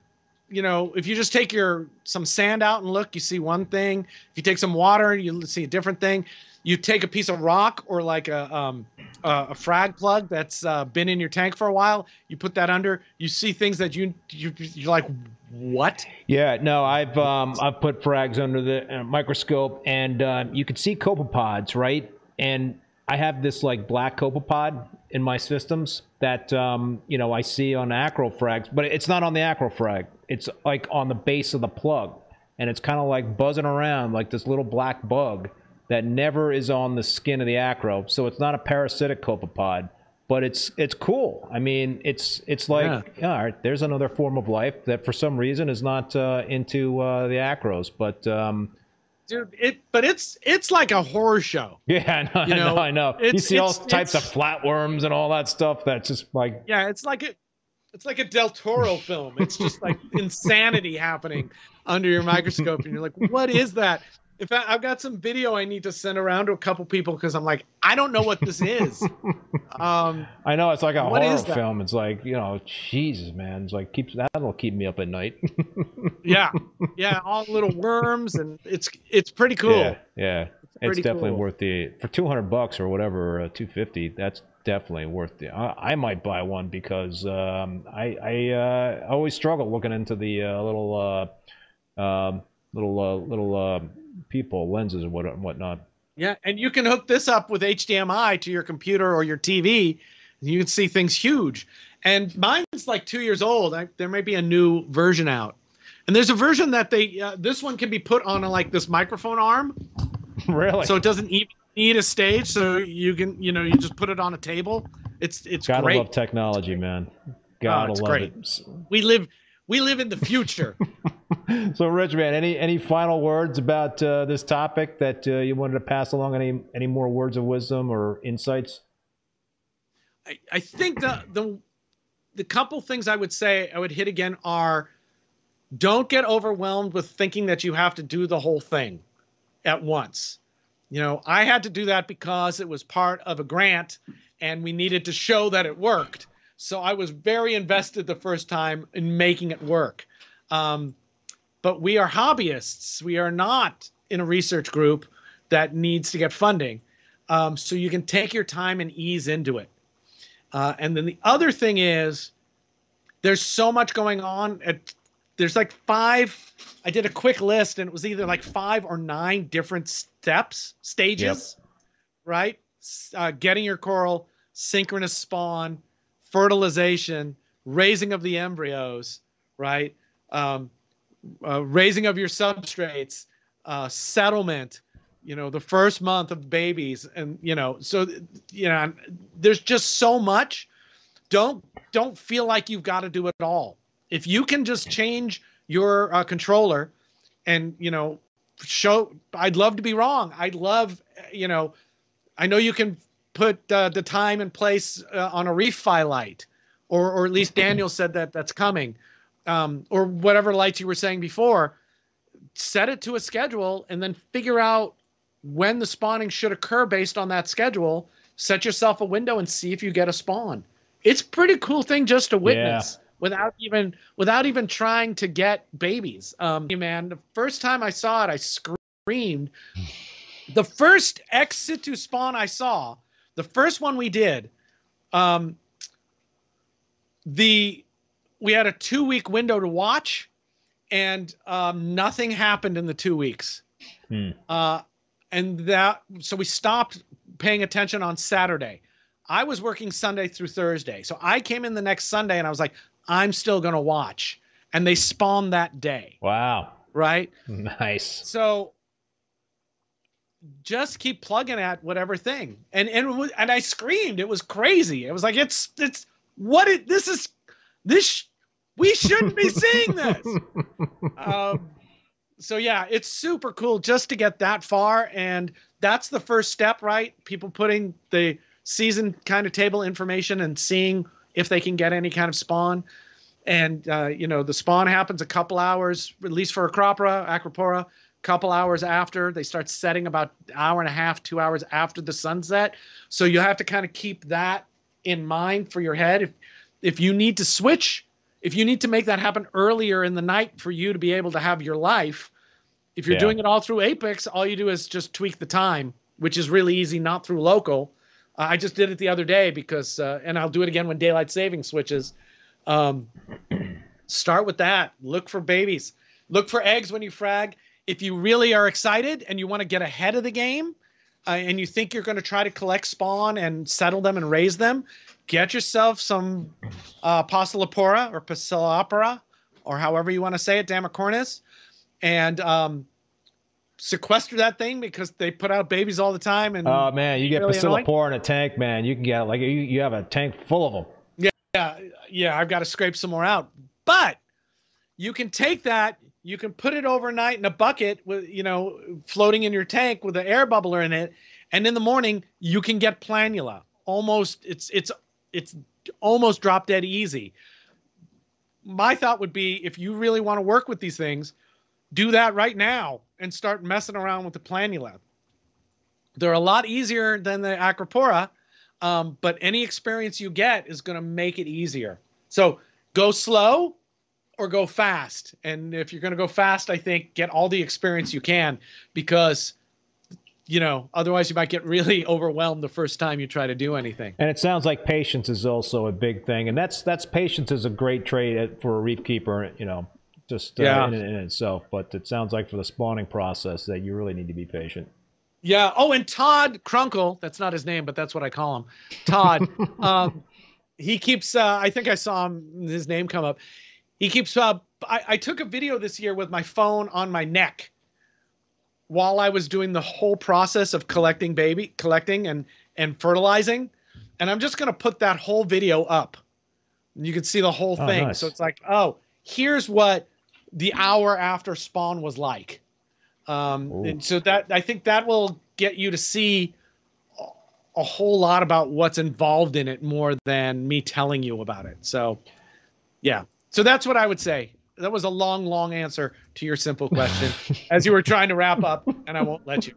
you know, if you just take your some sand out and look, you see one thing. If you take some water, you see a different thing you take a piece of rock or like a um, a, frag plug that's uh, been in your tank for a while. You put that under. You see things that you you you're like, what? Yeah, no, I've um, I've put frags under the uh, microscope, and uh, you can see copepods, right? And I have this like black copepod in my systems that um, you know I see on acro frags, but it's not on the acro frag. It's like on the base of the plug, and it's kind of like buzzing around like this little black bug that never is on the skin of the acro. So it's not a parasitic copepod, but it's it's cool. I mean, it's it's like yeah. all right, there's another form of life that for some reason is not uh, into uh, the acros, but. Um, Dude, it but it's it's like a horror show. Yeah, I know. You know, I know. I know. You see all types of flatworms and all that stuff. That's just like yeah, it's like it. it's like a Del Toro film. It's just like insanity happening under your microscope, and you're like, what is that? In fact, I've got some video I need to send around to a couple people because I'm like, I don't know what this is. um, I know it's like a horror film. It's like you know, Jesus, man. It's like keeps that'll keep me up at night. yeah, yeah, all little worms, and it's it's pretty cool. Yeah, yeah. It's, pretty definitely cool. worth the for two hundred bucks or whatever, uh, two fifty. That's definitely worth the. I, I might buy one because um, I I uh, always struggle looking into the uh, little uh, um, little uh, little uh, people lenses and what whatnot. Yeah, and you can hook this up with HDMI to your computer or your TV, and you can see things huge. And mine's like two years old. I, there may be a new version out, and there's a version that they. Uh, this one can be put on a, like this microphone arm, really? so it doesn't even need a stage. So you can, you know, you just put it on a table. It's it's Gotta great. love technology, man. Gotta it's love great. it. we live we live in the future. So, Rich, man, any any final words about uh, this topic that uh, you wanted to pass along? Any any more words of wisdom or insights? I, I think the the the couple things I would say I would hit again are don't get overwhelmed with thinking that you have to do the whole thing at once. You know, I had to do that because it was part of a grant and we needed to show that it worked. So I was very invested the first time in making it work. Um, but we are hobbyists. We are not in a research group that needs to get funding. Um, so you can take your time and ease into it. Uh, and then the other thing is, there's so much going on. At, there's like five. I did a quick list, and it was either like five or nine different steps, stages, right? Uh, getting your coral, synchronous spawn, fertilization, raising of the embryos, right? Um, uh, raising of your substrates, uh, settlement, you know, the first month of babies, and you know, so you know, there's just so much. Don't don't feel like you've got to do it all. If you can just change your uh, controller, and you know, show. I'd love to be wrong. I'd love, you know, I know you can put uh, the time and place uh, on a reef file light, or or at least Daniel said that that's coming, um, or whatever lights you were saying before. Set it to a schedule and then figure out when the spawning should occur based on that schedule. Set yourself a window and see if you get a spawn. It's a pretty cool thing just to witness without even without even trying to get babies. Um, man, the first time I saw it, I screamed. The first ex situ spawn I saw, the first one we did, um, the we had a two week window to watch, and um, nothing happened in the two weeks. Hmm. Uh, and that so we stopped paying attention on Saturday. I was working Sunday through Thursday, so I came in the next Sunday and I was like, I'm still gonna watch. And they spawned that day, Wow, right? nice. So just keep plugging at whatever thing. And and and I screamed. It was crazy. It was like it's it's what it this is this sh- we shouldn't be seeing this. Um so yeah, it's super cool just to get that far and that's the first step, right? People putting the season kind of table information and seeing if they can get any kind of spawn. And uh, you know, the spawn happens a couple hours, at least for Acropora, Acropora, couple hours after they start setting about hour and a half two hours after the sunset. So you have to kind of keep that in mind for your head. If if you need to switch if you need to make that happen earlier in the night for you to be able to have your life if you're Yeah. doing it all through apex all you do is just tweak the time which is really easy not through local. Uh, i just did it the other day because uh, and i'll do it again when daylight saving switches. Um, start with that. Look for babies. Look for eggs when you frag if you really are excited and you want to get ahead of the game uh, and you think you're going to try to collect spawn and settle them and raise them get yourself some uh, Pocillopora or Pocillopora or however you want to say it Damicornis and um, sequester that thing because they put out babies all the time and Oh man, you get Really? In a tank, man. You can get like you, you have a tank full of them. Yeah, yeah, yeah, I've got to scrape some more out. But you can take that, you can put it overnight in a bucket with, you know, floating in your tank with an air bubbler in it, and in the morning you can get planula. Almost, it's it's it's almost drop dead easy. my thought would be if you really want to work with these things, do that right now and start messing around with the planula. They're a lot easier than the Acropora, um, but any experience you get is going to make it easier. So go slow or go fast. And if you're going to go fast, I think get all the experience you can because you know, otherwise you might get really overwhelmed the first time you try to do anything. And it sounds like patience is also a big thing, and that's that's patience is a great trait for a reef keeper, you know, just uh, yeah. in, in itself. But it sounds like for the spawning process that you really need to be patient. Yeah. Oh, and Todd Krunkle, that's not his name, but that's what I call him. Todd. um, he keeps. Uh, I think I saw him. His name come up. He keeps. Uh, I, I took a video this year with my phone on my neck while I was doing the whole process of collecting baby, collecting and and fertilizing, and I'm just gonna put that whole video up. You can see the whole oh, thing. Nice. So it's like, oh, here's what the hour after spawn was like. Um, and so that I think that will get you to see a whole lot about what's involved in it more than me telling you about it. So, yeah. So that's what I would say that was a long, long answer to your simple question as you were trying to wrap up, and I won't let you.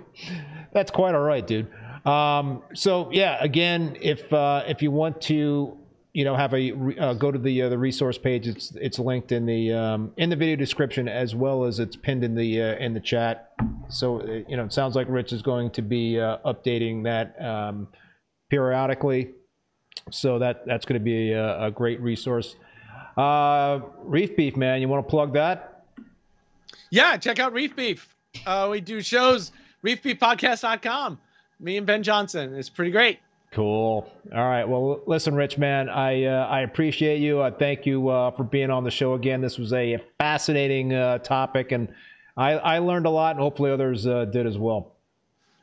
That's quite all right, dude. Um, so yeah, again, if uh, if you want to, you know, have a uh, go to the uh, the resource page. It's it's linked in the um, in the video description as well as it's pinned in the uh, in the chat. So uh, you know, it sounds like Rich is going to be uh, updating that um, periodically. So that that's going to be a, a great resource. Uh, Reef Beef, man, you want to plug that? Yeah, check out Reef Beef. Uh, we do shows, reefbeefpodcast.com. Me and Ben Johnson. It's pretty great. Cool. All right. Well, listen, Rich, man, I uh, I appreciate you. I thank you uh, for being on the show again. This was a fascinating uh, topic, and I, I learned a lot, and hopefully others uh, did as well.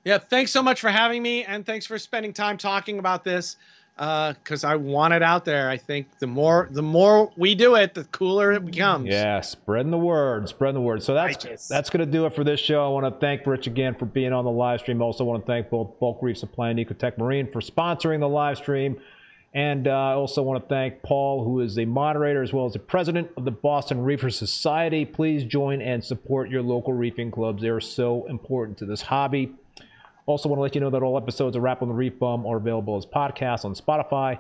Yeah. Thanks so much for having me, and thanks for spending time talking about this because uh, I want it out there. I think the more the more we do it, the cooler it becomes. Yeah, spreading the word, spreading the word. So that's Righteous. that's going to do it for this show. I want to thank Rich again for being on the live stream. Also want to thank both Bulk Reef Supply and Ecotech Marine for sponsoring the live stream. And uh, I also want to thank Paul, who is a moderator as well as the president of the Boston Reefer Society. Please join and support your local reefing clubs. They are so important to this hobby. Also, want to let you know that all episodes of Rap on the Reef Bum are available as podcasts on Spotify,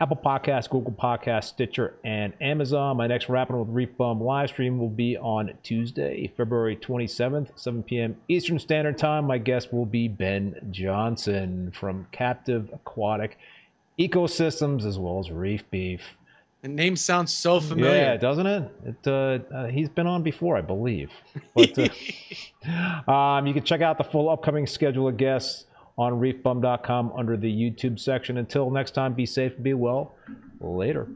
Apple Podcasts, Google Podcasts, Stitcher, and Amazon. My next Rapping with Reef Bum live stream will be on Tuesday, February 27th, 7 p.m. Eastern Standard Time. My guest will be Ben Johnson from Captive Aquatic Ecosystems as well as Reef Beef. The name sounds so familiar. Yeah, doesn't it? it uh, uh, he's been on before, I believe. But uh, um, you can check out the full upcoming schedule of guests on reefbum.com under the YouTube section. Until next time, be safe, be well. Later.